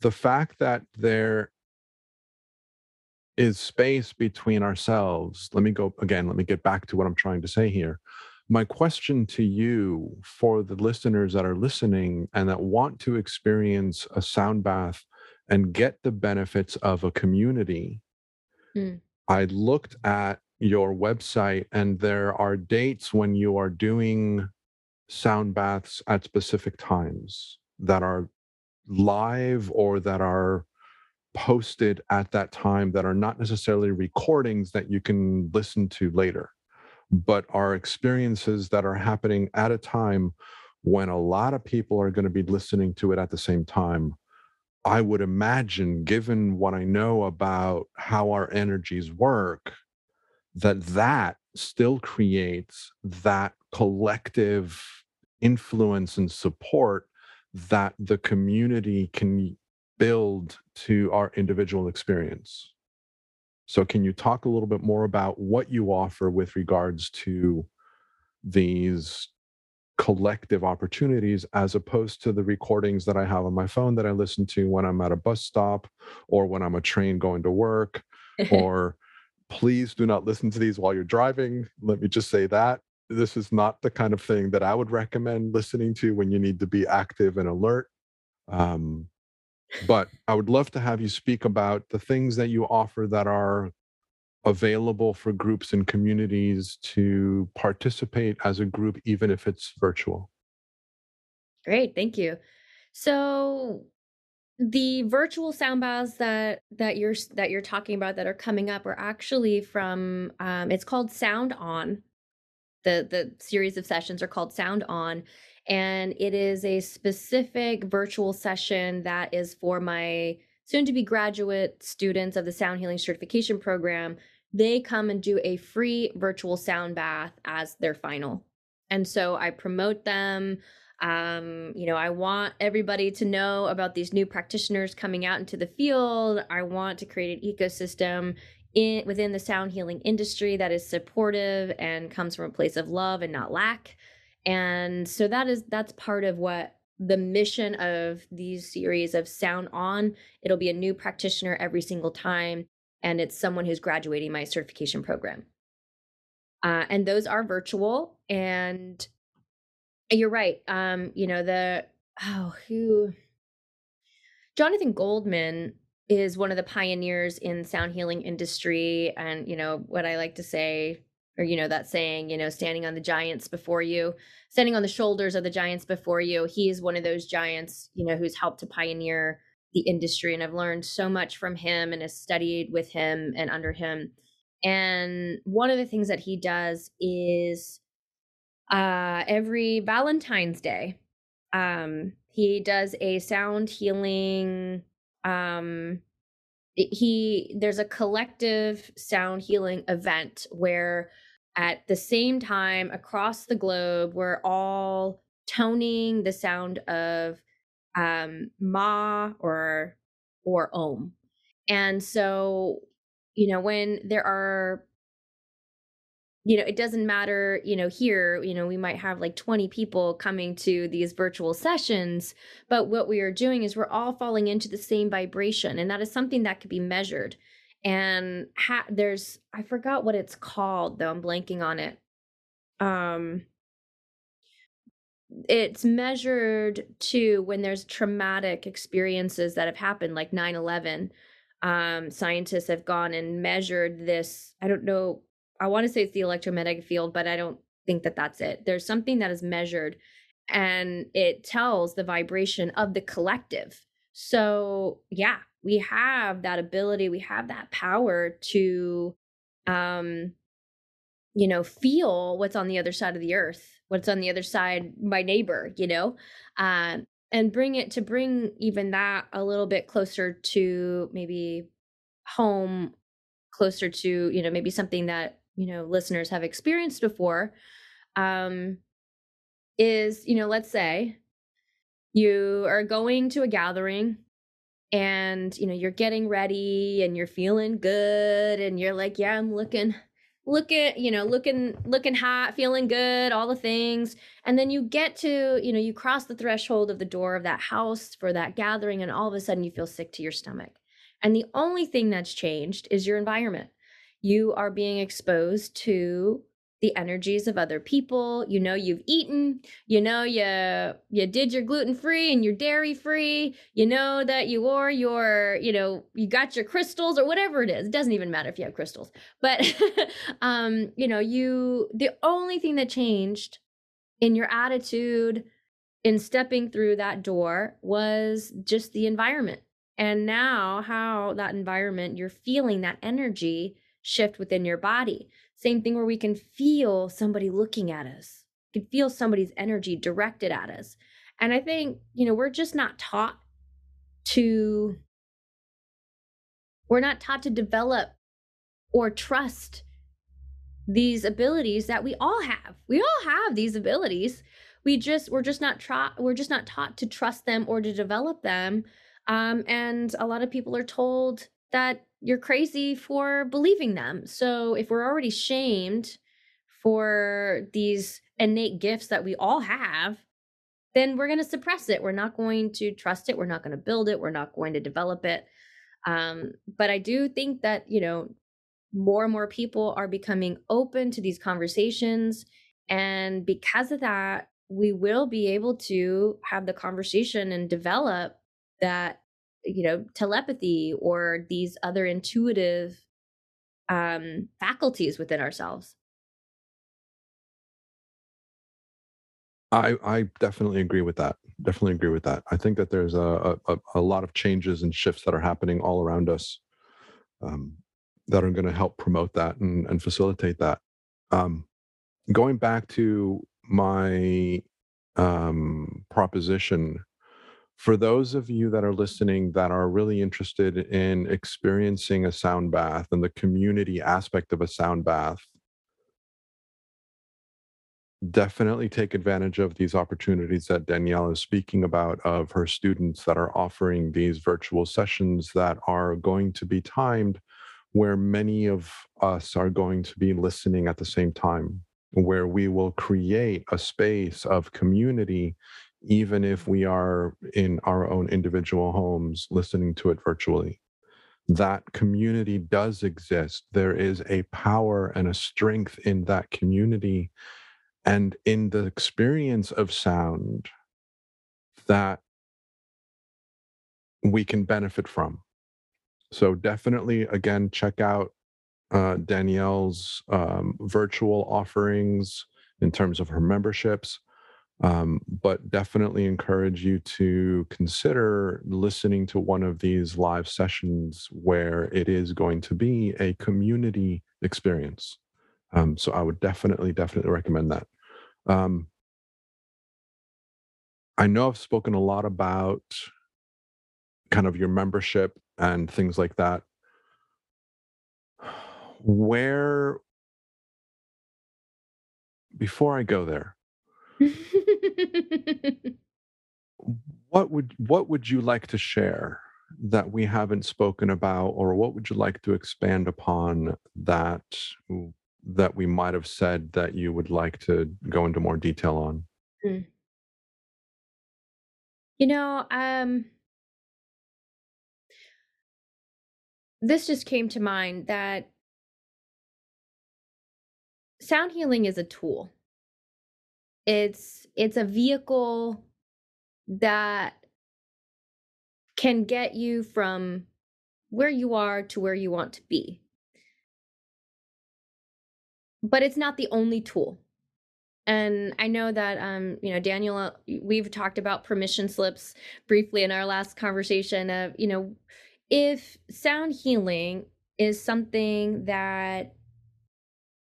A: the fact that there is space between ourselves. Let me go again, let me get back to what I'm trying to say here. My question to you for the listeners that are listening and that want to experience a sound bath and get the benefits of a community. Mm. I looked at your website and there are dates when you are doing sound baths at specific times that are live or that are posted at that time that are not necessarily recordings that you can listen to later, but are experiences that are happening at a time when a lot of people are going to be listening to it at the same time. I would imagine, given what I know about how our energies work, that that still creates that collective influence and support that the community can build to our individual experience. So, can you talk a little bit more about what you offer with regards to these collective opportunities as opposed to the recordings that I have on my phone that I listen to when I'm at a bus stop or when I'm a train going to work or please do not listen to these while you're driving. Let me just say that this is not the kind of thing that I would recommend listening to when you need to be active and alert. Um, but I would love to have you speak about the things that you offer that are available for groups and communities to participate as a group, even if it's virtual.
B: Great, thank you. So the virtual sound baths that that you're that you're talking about that are coming up are actually from um, it's called Sound On. The the series of sessions are called Sound On, and it is a specific virtual session that is for my soon to be graduate students of the Sound Healing Certification Program they come and do a free virtual sound bath as their final. And so I promote them. Um, you know, I want everybody to know about these new practitioners coming out into the field. I want to create an ecosystem in within the sound healing industry that is supportive and comes from a place of love and not lack. And so that is that's part of what the mission of these series of sound on it'll be a new practitioner every single time and it's someone who's graduating my certification program. Uh, and those are virtual. And you're right. Um, you know, the, oh, who, Jonathan Goldman is one of the pioneers in sound healing industry. And, you know, what I like to say, or, you know, that saying, you know, standing on the giants before you, standing on the shoulders of the giants before you. He is one of those giants, you know, who's helped to pioneer the industry and I've learned so much from him and has studied with him and under him. And one of the things that he does is uh every Valentine's Day, um, he does a sound healing um he there's a collective sound healing event where at the same time across the globe we're all toning the sound of um, ma or or om. And so, you know, when there are you know, it doesn't matter, you know, here, you know, we might have like 20 people coming to these virtual sessions, but what we are doing is we're all falling into the same vibration. And that is something that could be measured. And ha- there's, I forgot what it's called though, I'm blanking on it. Um, it's measured to when there's traumatic experiences that have happened like 9-11 um, scientists have gone and measured this i don't know i want to say it's the electromagnetic field but i don't think that that's it. There's something that is measured and it tells the vibration of the collective. So yeah we have that ability we have that power to um you know feel what's on the other side of the earth what's on the other side my neighbor you know uh, and bring it to bring even that a little bit closer to maybe home closer to you know maybe something that you know listeners have experienced before um is you know let's say you are going to a gathering and you know you're getting ready and you're feeling good and you're like yeah i'm looking looking you know looking looking hot feeling good all the things. And then you get to you know you cross the threshold of the door of that house for that gathering and all of a sudden you feel sick to your stomach. And the only thing that's changed is your environment. You are being exposed to the energies of other people. You know you've eaten. You know you you did your gluten free and your dairy free you know that you wore your you know you got your crystals or whatever it is. It doesn't even matter if you have crystals. But um you know you the only thing that changed in your attitude in stepping through that door was just the environment. And now how that environment you're feeling that energy shift within your body same thing where we can feel somebody looking at us, we can feel somebody's energy directed at us. And I think, you know, we're just not taught to we're not taught to develop or trust these abilities that we all have. We all have these abilities. We just we're just not taught we're just not taught to trust them or to develop them. Um, and a lot of people are told that you're crazy for believing them. So if we're already shamed for these innate gifts that we all have, then we're going to suppress it. We're not going to trust it. We're not going to build it. We're not going to develop it. Um, but I do think that, you know, more and more people are becoming open to these conversations. And because of that, we will be able to have the conversation and develop that, you know, telepathy or these other intuitive um, faculties within ourselves.
A: I, I definitely agree with that. Definitely agree with that. I think that there's a, a, a lot of changes and shifts that are happening all around us. Um, that are going to help promote that and, and facilitate that. Um, going back to my um, proposition, for those of you that are listening that are really interested in experiencing a sound bath and the community aspect of a sound bath, definitely take advantage of these opportunities that Danielle is speaking about of her students that are offering these virtual sessions that are going to be timed where many of us are going to be listening at the same time, where we will create a space of community, even if we are in our own individual homes listening to it virtually. That community does exist. There is a power and a strength in that community and in the experience of sound that we can benefit from so definitely, again, check out uh, Danielle's um, virtual offerings in terms of her memberships. Um, but definitely encourage you to consider listening to one of these live sessions where it is going to be a community experience. Um, so I would definitely, definitely recommend that. Um, I know I've spoken a lot about kind of your membership and things like that where before i go there what would what would you like to share that we haven't spoken about or what would you like to expand upon that that we might have said that you would like to go into more detail on
B: mm. you know um this just came to mind that sound healing is a tool. It's it's a vehicle that can get you from where you are to where you want to be. But it's not the only tool. And I know that um, you know, Daniel, we've talked about permission slips briefly in our last conversation of, you know, if sound healing is something that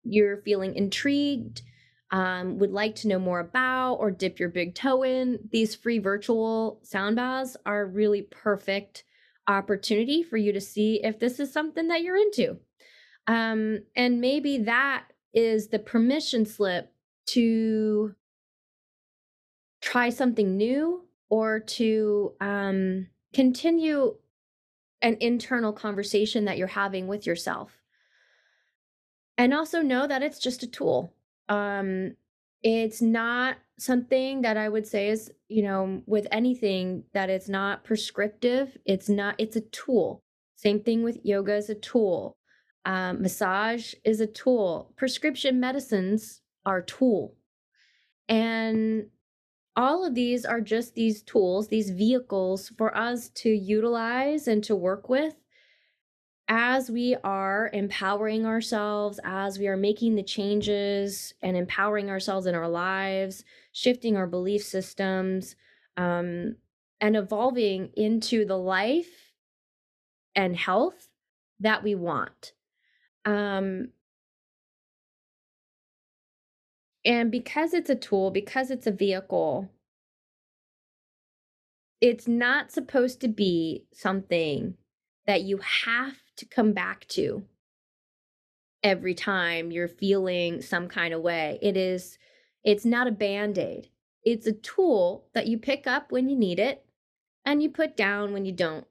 B: you're feeling intrigued, um, would like to know more about, or dip your big toe in, these free virtual sound baths are really perfect opportunity for you to see if this is something that you're into. Um, and maybe that is the permission slip to try something new or to um, continue an internal conversation that you're having with yourself. And also know that it's just a tool. Um, it's not something that I would say is, you know, with anything that it's not prescriptive. It's not, it's a tool. Same thing with yoga is a tool. Um, massage is a tool. Prescription medicines are tool. And all of these are just these tools, these vehicles for us to utilize and to work with as we are empowering ourselves, as we are making the changes and empowering ourselves in our lives, shifting our belief systems, um, and evolving into the life and health that we want. Um, And because it's a tool, because it's a vehicle, it's not supposed to be something that you have to come back to every time you're feeling some kind of way. It is it's not a band-aid. It's a tool that you pick up when you need it and you put down when you don't.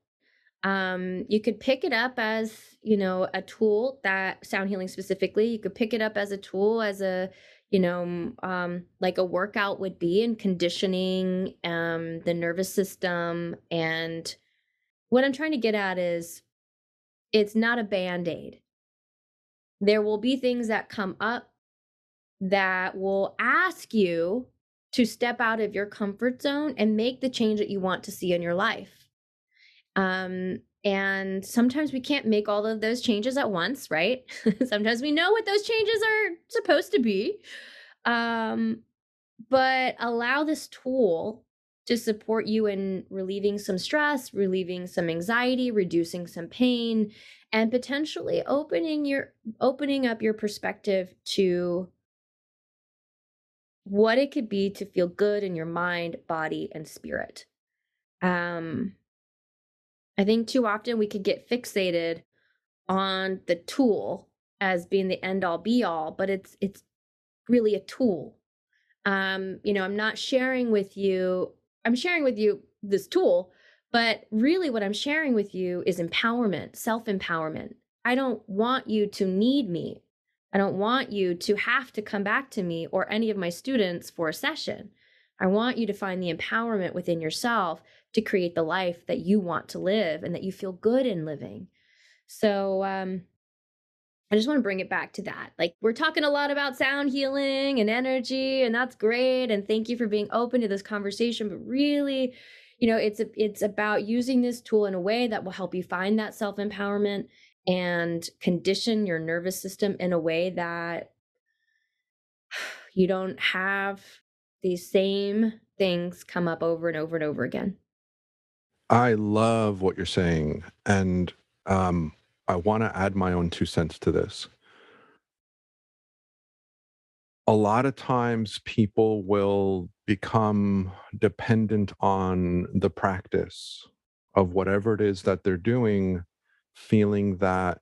B: Um, you could pick it up as, you know, a tool that sound healing specifically. You could pick it up as a tool as a you know, um, like a workout would be in conditioning um, the nervous system. And what I'm trying to get at is it's not a band aid. There will be things that come up that will ask you to step out of your comfort zone and make the change that you want to see in your life. Um, and sometimes we can't make all of those changes at once, right? sometimes we know what those changes are supposed to be. Um, but allow this tool to support you in relieving some stress, relieving some anxiety, reducing some pain, and potentially opening your opening up your perspective to what it could be to feel good in your mind, body, and spirit. Um, I think too often we could get fixated on the tool as being the end all be all, but it's it's really a tool. Um, you know, I'm not sharing with you, I'm sharing with you this tool, but really what I'm sharing with you is empowerment, self-empowerment. I don't want you to need me. I don't want you to have to come back to me or any of my students for a session. I want you to find the empowerment within yourself to create the life that you want to live and that you feel good in living. So, um, I just want to bring it back to that. Like, we're talking a lot about sound healing and energy, and that's great. And thank you for being open to this conversation. But really, you know, it's a, it's about using this tool in a way that will help you find that self empowerment and condition your nervous system in a way that you don't have these same things come up over and over and over again.
A: I love what you're saying. And um, I want to add my own two cents to this. A lot of times people will become dependent on the practice of whatever it is that they're doing, feeling that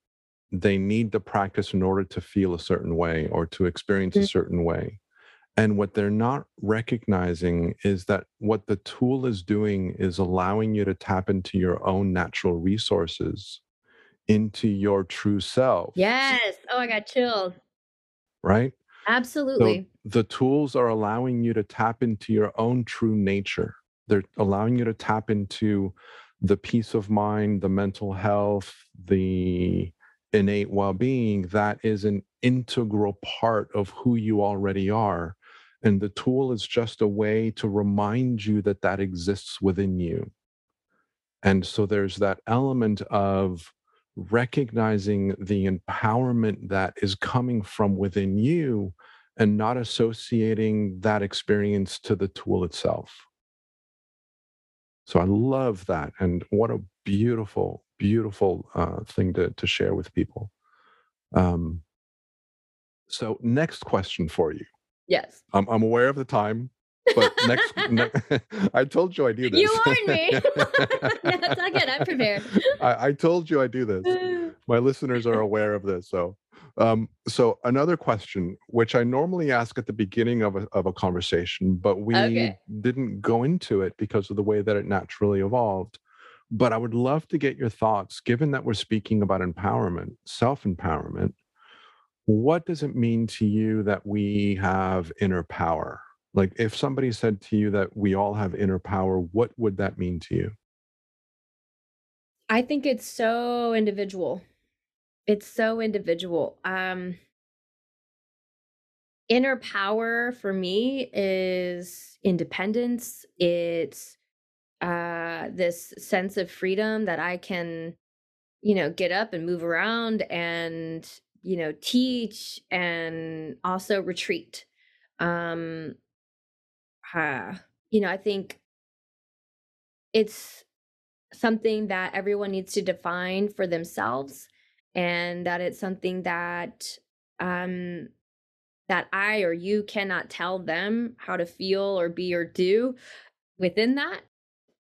A: they need the practice in order to feel a certain way or to experience a mm. certain way. And what they're not recognizing is that what the tool is doing is allowing you to tap into your own natural resources, into your true self.
B: Yes. Oh, I got chills.
A: Right?
B: Absolutely.
A: So the tools are allowing you to tap into your own true nature. They're allowing you to tap into the peace of mind, the mental health, the innate well being that is an integral part of who you already are and the tool is just a way to remind you that that exists within you. And so there's that element of recognizing the empowerment that is coming from within you and not associating that experience to the tool itself. So I love that. And what a beautiful, beautiful uh, thing to, to share with people. Um, so, next question for you
B: Yes.
A: I'm, I'm aware of the time, but next, ne- I told you I do this.
B: You warned me. That's not good. I'm prepared.
A: I, I told you I do this. My listeners are aware of this. So, um, so another question, which I normally ask at the beginning of a, of a conversation, but we okay. didn't go into it because of the way that it naturally evolved. But I would love to get your thoughts, given that we're speaking about empowerment, self empowerment what does it mean to you that we have inner power? Like, if somebody said to you that we all have inner power, what would that mean to you?
B: I think it's so individual. It's so individual. Um, inner power for me is independence. It's uh, this sense of freedom that I can, you know, get up and move around and you know teach and also retreat um you know i think it's something that everyone needs to define for themselves and that it's something that um that i or you cannot tell them how to feel or be or do within that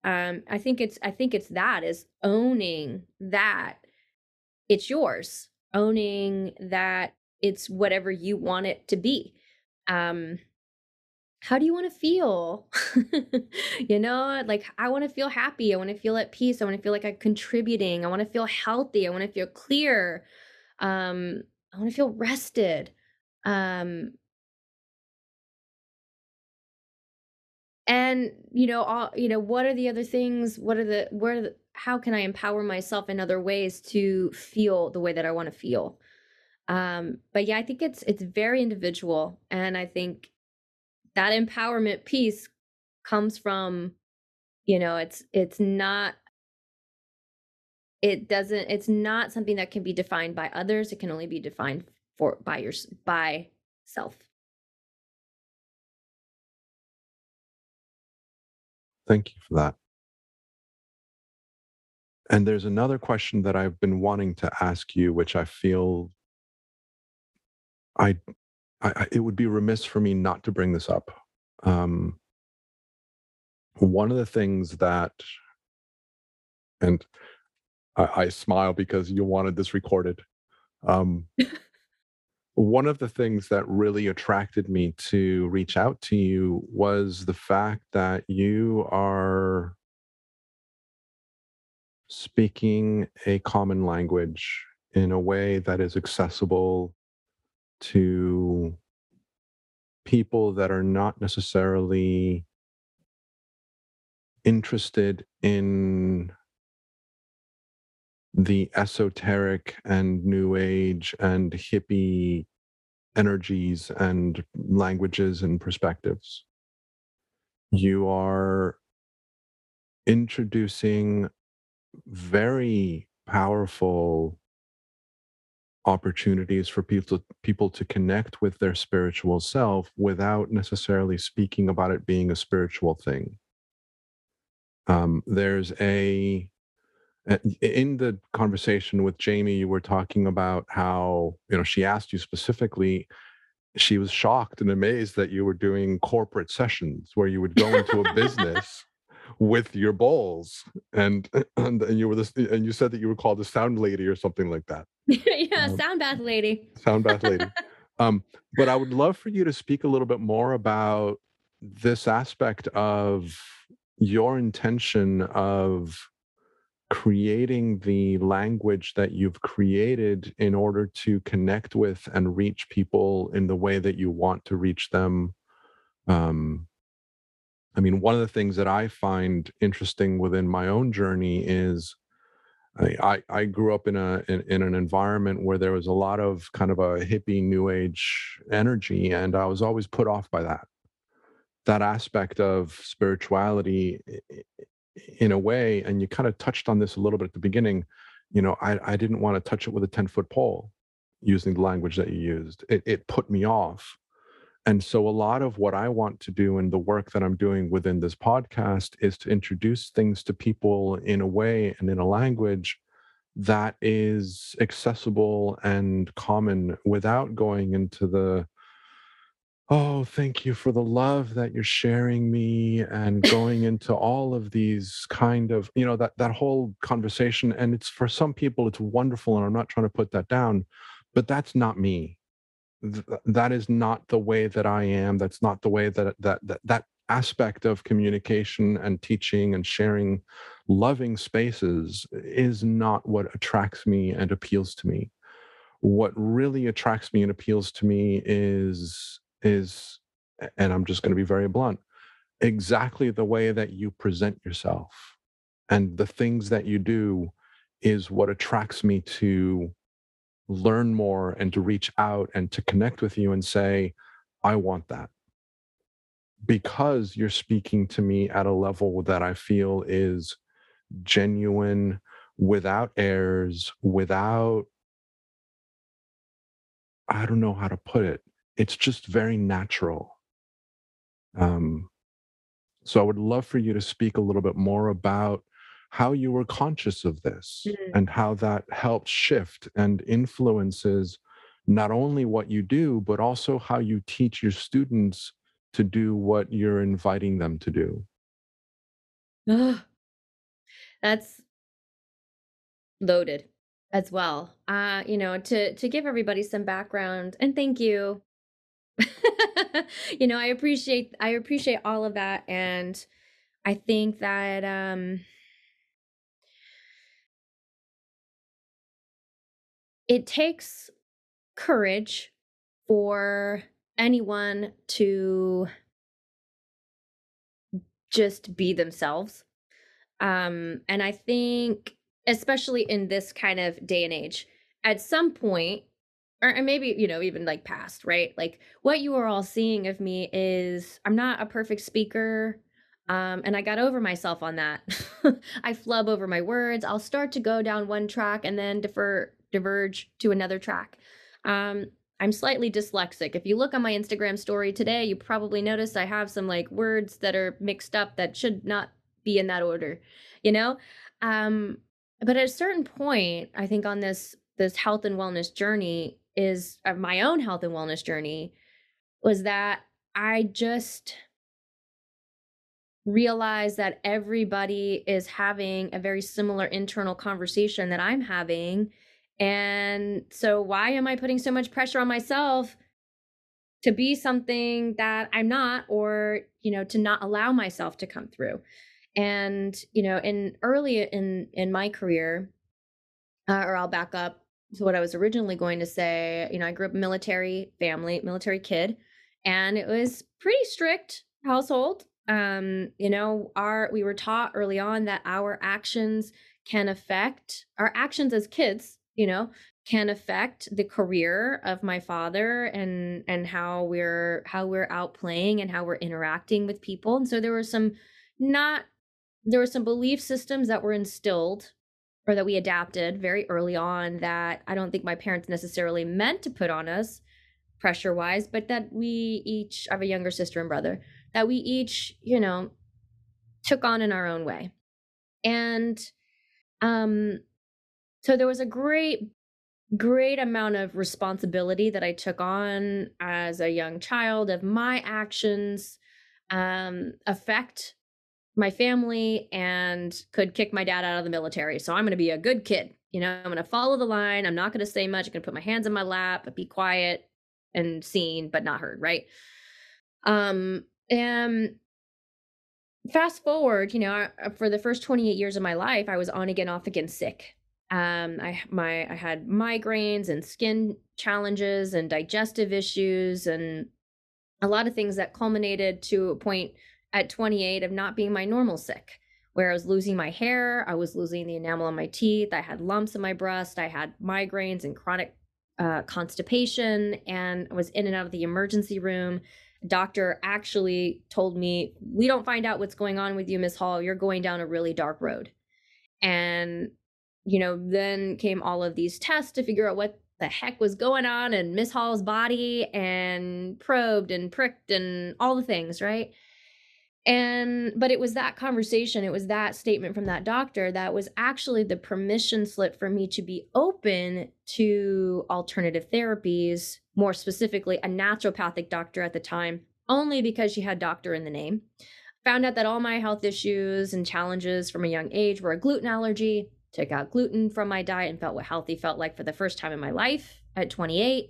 B: Um, I think it's I think it's that is owning that it's yours, owning that it's whatever you want it to be. Um, how do you want to feel? you know, like I want to feel happy. I want to feel at peace. I want to feel like I'm contributing. I want to feel healthy. I want to feel clear. Um, I want to feel rested. Um, and you know, all you know, what are the other things? What are the where? The, how can I empower myself in other ways to feel the way that I want to feel? Um, but yeah, I think it's it's very individual, and I think that empowerment piece comes from you know it's it's not it doesn't it's not something that can be defined by others it can only be defined for by your by self.
A: Thank you for that. And there's another question that i've been wanting to ask you which i feel i I, it would be remiss for me not to bring this up. Um, one of the things that, and I, I smile because you wanted this recorded. Um, one of the things that really attracted me to reach out to you was the fact that you are speaking a common language in a way that is accessible to people that are not necessarily interested in the esoteric and new age and hippie energies and languages and perspectives. You are introducing very powerful opportunities for people to, people to connect with their spiritual self without necessarily speaking about it being a spiritual thing. Um, there's a in the conversation with Jamie, you were talking about how you know she asked you specifically. She was shocked and amazed that you were doing corporate sessions where you would go into a business with your bowls and, and and you were this and you said that you were called the sound lady or something like that.
B: Yeah um, sound bath lady.
A: sound bath lady. Um but i would love for you to speak a little bit more about this aspect of your intention of creating the language that you've created in order to connect with and reach people in the way that you want to reach them um, I mean, one of the things that I find interesting within my own journey is I, I grew up in a in, in, an environment where there was a lot of kind of a hippie new age energy, and I was always put off by that. That aspect of spirituality, in a way, and you kind of touched on this a little bit at the beginning. You know, I, I didn't want to touch it with a ten foot pole, using the language that you used. It it put me off and so, a lot of what I want to do and the work that I'm doing within this podcast is to introduce things to people in a way and in a language that is accessible and common without going into the, oh, thank you for the love that you're sharing me, and going into all of these kind of, you know, that, that whole conversation. And it's for some people, it's wonderful. And I'm not trying to put that down, but that's not me th- uh, that is not the way that I am. That's not the way that that that that aspect of communication and teaching and sharing loving spaces is not what attracts me and appeals to me. What really attracts me and appeals to me is is and I'm just going to be very blunt, exactly the way that you present yourself and the things that you do is what attracts me to learn more and to reach out and to connect with you and say, I want that. Because you're speaking to me at a level that I feel is genuine, without airs, without, I don't know how to put it. It's just very natural. Um, so I would love for you to speak a little bit more about how you were conscious of this mm-hmm. and how that helps shift and influences not only what you do, but also how you teach your students to do what you're inviting them to do.
B: Uh, that's loaded as well. Uh, you know, to to give everybody some background and thank you. you know, I appreciate I appreciate all of that and I think that um it takes courage for anyone to just be themselves. Um, and I think, especially in this kind of day and age, at some point, or maybe, you know, even like past, right? Like what you are all seeing of me is I'm not a perfect speaker. Um, and I got over myself on that. I flub over my words. I'll start to go down one track and then defer diverge to another track. Um, I'm slightly dyslexic. If you look on my Instagram story today, you probably noticed I have some like words that are mixed up that should not be in that order, you know? Um, but at a certain point, I think on this this health and wellness journey is uh, my own health and wellness journey was that I just realized that everybody is having a very similar internal conversation that I'm having and so, why am I putting so much pressure on myself to be something that I'm not, or, you know, to not allow myself to come through? And, you know, in early in, in my career, uh, or I'll back up to what I was originally going to say, you know, I grew up military family, military kid, and it was pretty strict household. Um, you know, our, we were taught early on that our actions can affect our actions as kids you know can affect the career of my father and and how we're how we're out playing and how we're interacting with people. And so there were some not there were some belief systems that were instilled or that we adapted very early on that I don't think my parents necessarily meant to put on us pressure wise but that we each I have a younger sister and brother that we each you know took on in our own way. And um so there was a great great amount of responsibility that I took on as a young child of my actions um, affect my family and could kick my dad out of the military. So I'm going to be a good kid. You know, I'm going to follow the line. I'm not going to say much. I'm going to put my hands in my lap, be quiet and seen, but not heard. Right. Um, and fast forward, you know, for the first 28 years of my life, I was on again, off again sick. Um, I my I had migraines and skin challenges and digestive issues and a lot of things that culminated to a point at 28 of not being my normal sick where I was losing my hair, I was losing the enamel on my teeth, I had lumps in my breast, I had migraines and chronic uh, constipation, and I was in and out of the emergency room. Doctor actually told me, "We don't find out what's going on with you, Miss Hall. You're going down a really dark road." And you know, then came all of these tests to figure out what the heck was going on in Miss Hall's body and probed and pricked and all the things, right? And but it was that conversation, it was that statement from that doctor that was actually the permission slip for me to be open to alternative therapies, more specifically a naturopathic doctor at the time, only because she had doctor in the name. Found out that all my health issues and challenges from a young age were a gluten allergy, took out gluten from my diet and felt what healthy felt like for the first time in my life at 28.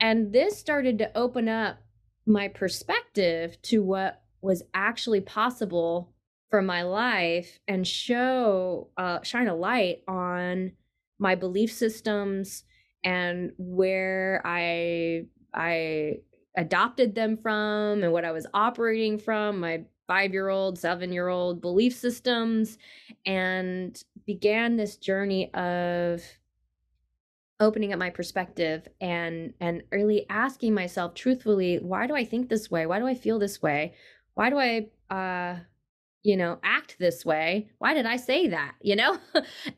B: And this started to open up my perspective to what was actually possible for my life and show uh, shine a light on my belief systems and where I I adopted them from and what I was operating from, my five year old, seven year old belief systems, and began this journey of opening up my perspective and and really asking myself truthfully why do i think this way? Why do i feel this way? Why do i uh you know act this way? Why did i say that? You know?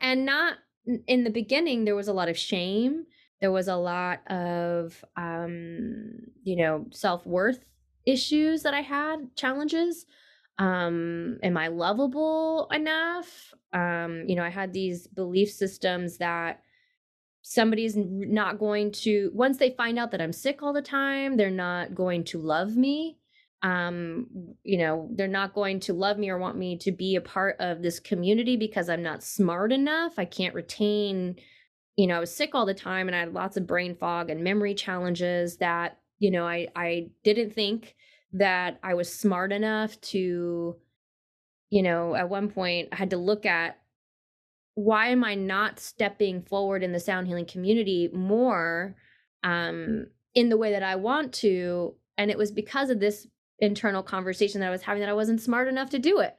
B: And not in the beginning there was a lot of shame. There was a lot of um you know self-worth issues that I had, challenges. Um, am I lovable enough? Um, you know, I had these belief systems that somebody's not going to once they find out that I'm sick all the time, they're not going to love me. um you know they're not going to love me or want me to be a part of this community because i'm not smart enough i can't retain you know i was sick all the time and i had lots of brain fog and memory challenges that you know i i didn't think that i was smart enough to you know at one point i had to look at why am i not stepping forward in the sound healing community more um in the way that i want to and it was because of this internal conversation that I was having that I wasn't smart enough to do it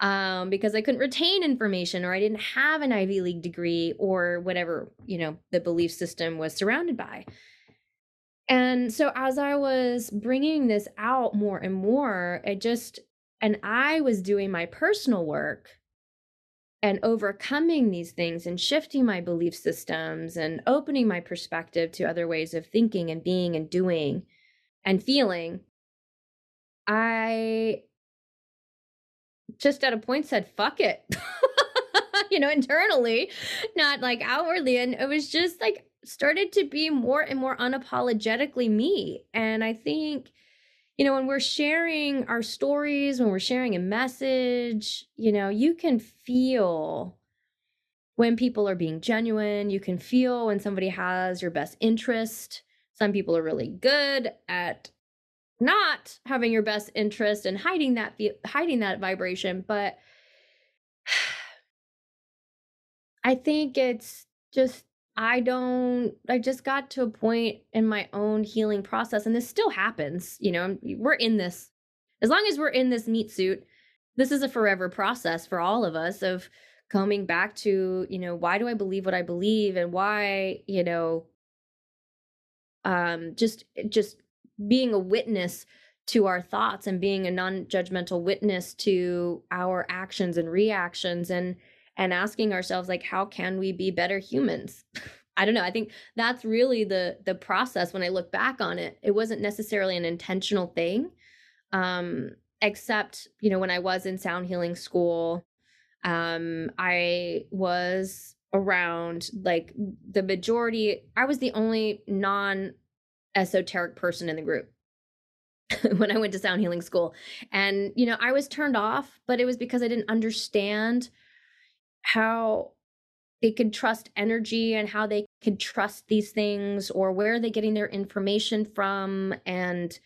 B: um, because I couldn't retain information or I didn't have an Ivy League degree or whatever, you know, the belief system was surrounded by. And so as I was bringing this out more and more, it just, and I was doing my personal work and overcoming these things and shifting my belief systems and opening my perspective to other ways of thinking and being and doing and feeling I just at a point said, fuck it. you know, internally, not like outwardly. And it was just like started to be more and more unapologetically me. And I think, you know, when we're sharing our stories, when we're sharing a message, you know, you can feel when people are being genuine. You can feel when somebody has your best interest. Some people are really good at not having your best interest and hiding that hiding that vibration but i think it's just i don't i just got to a point in my own healing process and this still happens you know we're in this as long as we're in this meat suit this is a forever process for all of us of coming back to you know why do i believe what i believe and why you know um just just being a witness to our thoughts and being a non-judgmental witness to our actions and reactions and and asking ourselves like how can we be better humans i don't know i think that's really the the process when i look back on it it wasn't necessarily an intentional thing um except you know when i was in sound healing school um i was around like the majority i was the only non esoteric person in the group when I went to sound healing school. And, you know, I was turned off, but it was because I didn't understand how they could trust energy and how they could trust these things or where are they getting their information from. And,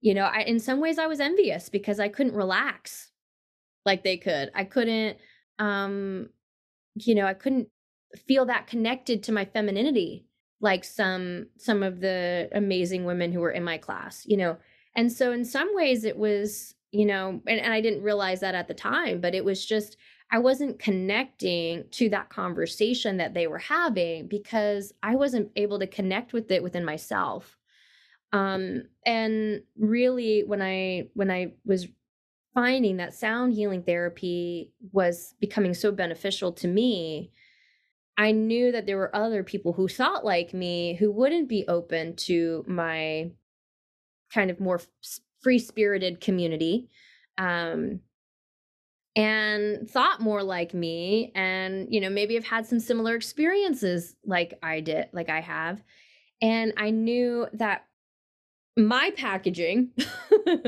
B: you know, I, in some ways I was envious because I couldn't relax like they could. I couldn't, um, you know, I couldn't feel that connected to my femininity like some some of the amazing women who were in my class you know and so in some ways it was you know and, and i didn't realize that at the time but it was just i wasn't connecting to that conversation that they were having because i wasn't able to connect with it within myself. Um and really when i when i was finding that sound healing therapy was becoming so beneficial to me I knew that there were other people who thought like me who wouldn't be open to my kind of more free spirited community. Um, and thought more like me and you know maybe have had some similar experiences like I did like I have and I knew that my packaging uh,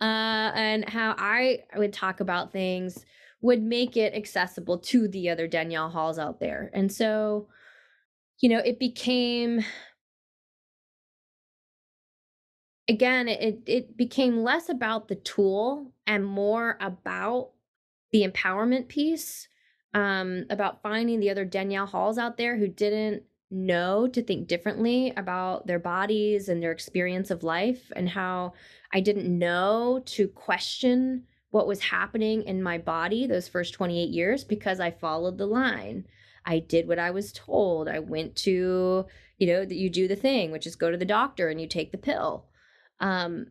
B: and how I would talk about things would make it accessible to the other Danielle Halls out there. And so, you know, it became again, it it became less about the tool and more about the empowerment piece, um, about finding the other Danielle Halls out there who didn't know to think differently about their bodies and their experience of life and how I didn't know to question what was happening in my body those first 28 years because I followed the line. I did what I was told. I went to, you know, that you do the thing, which is go to the doctor and you take the pill. Um,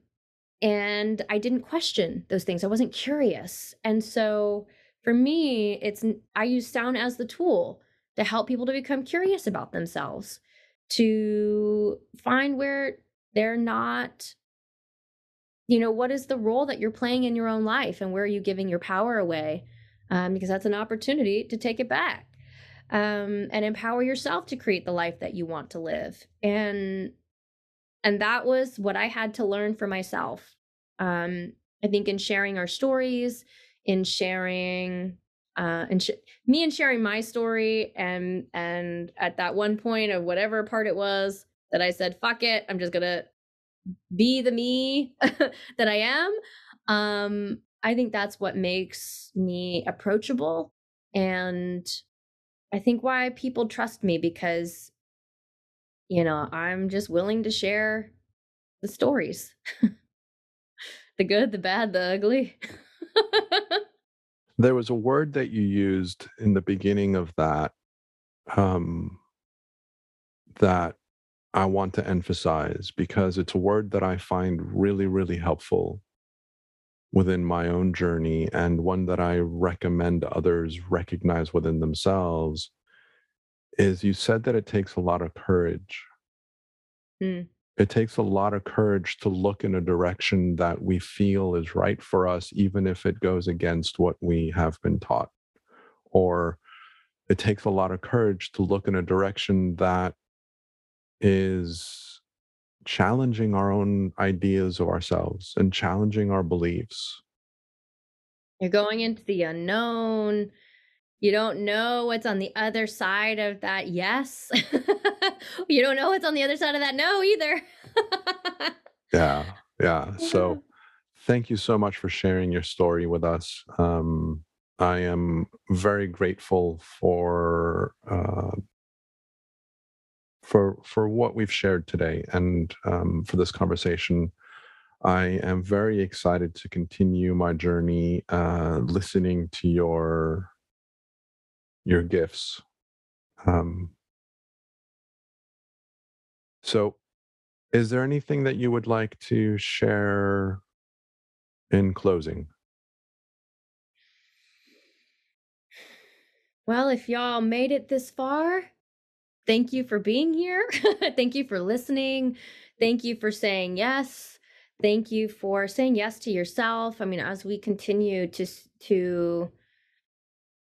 B: and I didn't question those things. I wasn't curious. And so for me, it's I use sound as the tool to help people to become curious about themselves, to find where they're not you know what is the role that you're playing in your own life and where are you giving your power away um, because that's an opportunity to take it back um, and empower yourself to create the life that you want to live and and that was what i had to learn for myself. Um, I think in sharing our stories, in sharing uh, and sh- me and sharing my story and and at that one point of whatever part it was that I said fuck it I'm just gonna be the me that I am um I think that's what makes me approachable. And I think why people trust me because you know I'm just willing to share the stories. The good the bad the ugly.
A: There was a word that you used in the beginning of that um, that I want to emphasize because it's a word that I find really, really helpful within my own journey and one that I recommend others recognize within themselves is you said that it takes a lot of courage.
B: Mm
A: it takes a lot of courage to look in a direction that we feel is right for us, even if it goes against what we have been taught. Or it takes a lot of courage to look in a direction that is challenging our own ideas of ourselves and challenging our beliefs.
B: You're going into the unknown. You don't know what's on the other side of that yes. you don't know what's on the other side of that no either.
A: yeah. Yeah. So thank you so much for sharing your story with us. Um, I am very grateful for uh, for for what we've shared today and um, for this conversation. I am very excited to continue my journey uh, listening to your your gifts. Um, so, is there anything that you would like to share in closing?
B: Well, if y'all made it this far, thank you for being here. thank you for listening. Thank you for saying yes. Thank you for saying yes to yourself. I mean, as we continue to to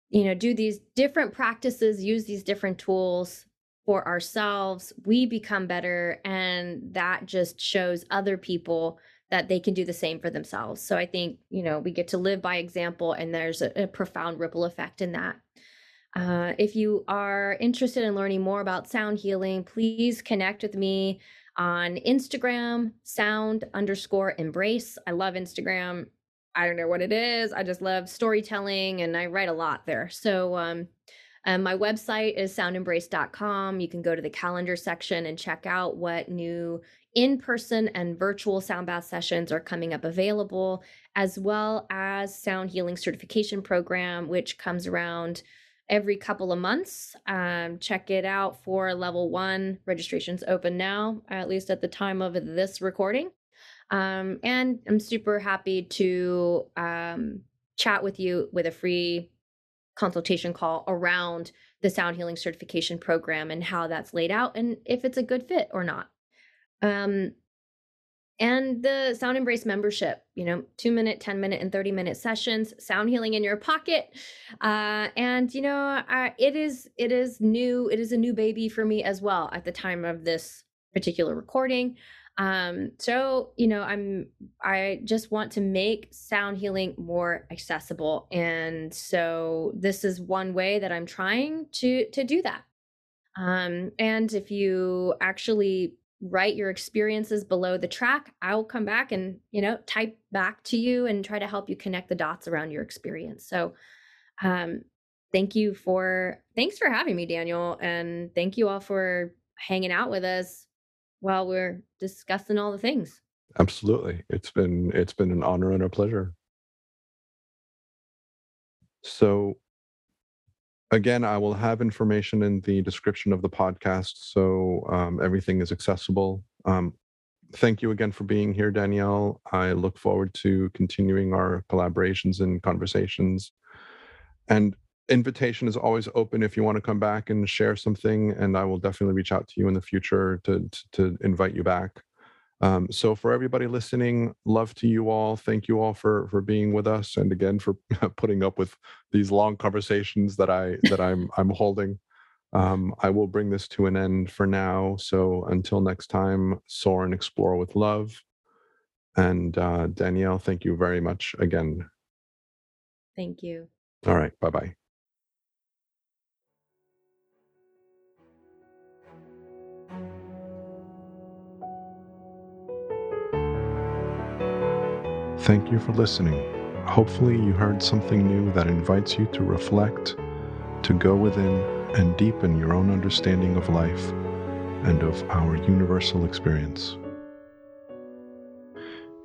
B: you know do these different practices use these different tools for ourselves we become better and that just shows other people that they can do the same for themselves. So i think you know we get to live by example and there's a, a profound ripple effect in that. Uh, if you are interested in learning more about sound healing please connect with me on instagram sound underscore embrace. I love instagram I don't know what it is. I just love storytelling and I write a lot there. So, um, um, my website is soundembrace.com. You can go to the calendar section and check out what new in person and virtual sound bath sessions are coming up available, as well as Sound Healing Certification Program, which comes around every couple of months. Um, check it out for level one. Registration's open now, at least at the time of this recording. Um, and I'm super happy to um, chat with you with a free consultation call around the sound healing certification program and how that's laid out and if it's a good fit or not. Um, and the sound embrace membership you know two minute 10 minute and 30 minute sessions sound healing in your pocket uh, and you know uh, it is it is new it is a new baby for me as well at the time of this particular recording um, so you know, I'm I just want to make sound healing more accessible. And so this is one way that I'm trying to to do that. Um, and if you actually write your experiences below the track, I'll come back and, you know, type back to you and try to help you connect the dots around your experience. So um thank you for thanks for having me, Daniel. And thank you all for hanging out with us while we're discussing all the things.
A: Absolutely. It's been it's been an honor and a pleasure. So again, I will have information in the description of the podcast, so um, everything is accessible. Um, thank you again for being here, Danielle. I look forward to continuing our collaborations and conversations. And invitation is always open if you want to come back and share something and i will definitely reach out to you in the future to to, to invite you back um, so for everybody listening love to you all thank you all for for being with us and again for putting up with these long conversations that i that i'm i'm holding um, i will bring this to an end for now so until next time soar and explore with love And uh, Danielle, thank you very much again.
B: Thank you.
A: All right. Bye bye. Thank you for listening. Hopefully, you heard something new that invites you to reflect, to go within, and deepen your own understanding of life and of our universal experience.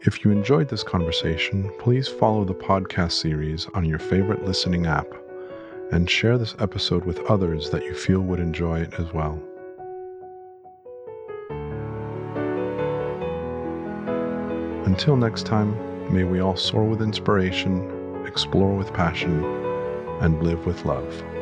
A: If you enjoyed this conversation, please follow the podcast series on your favorite listening app and share this episode with others that you feel would enjoy it as well. Until next time, may we all soar with inspiration, explore with passion, and live with love.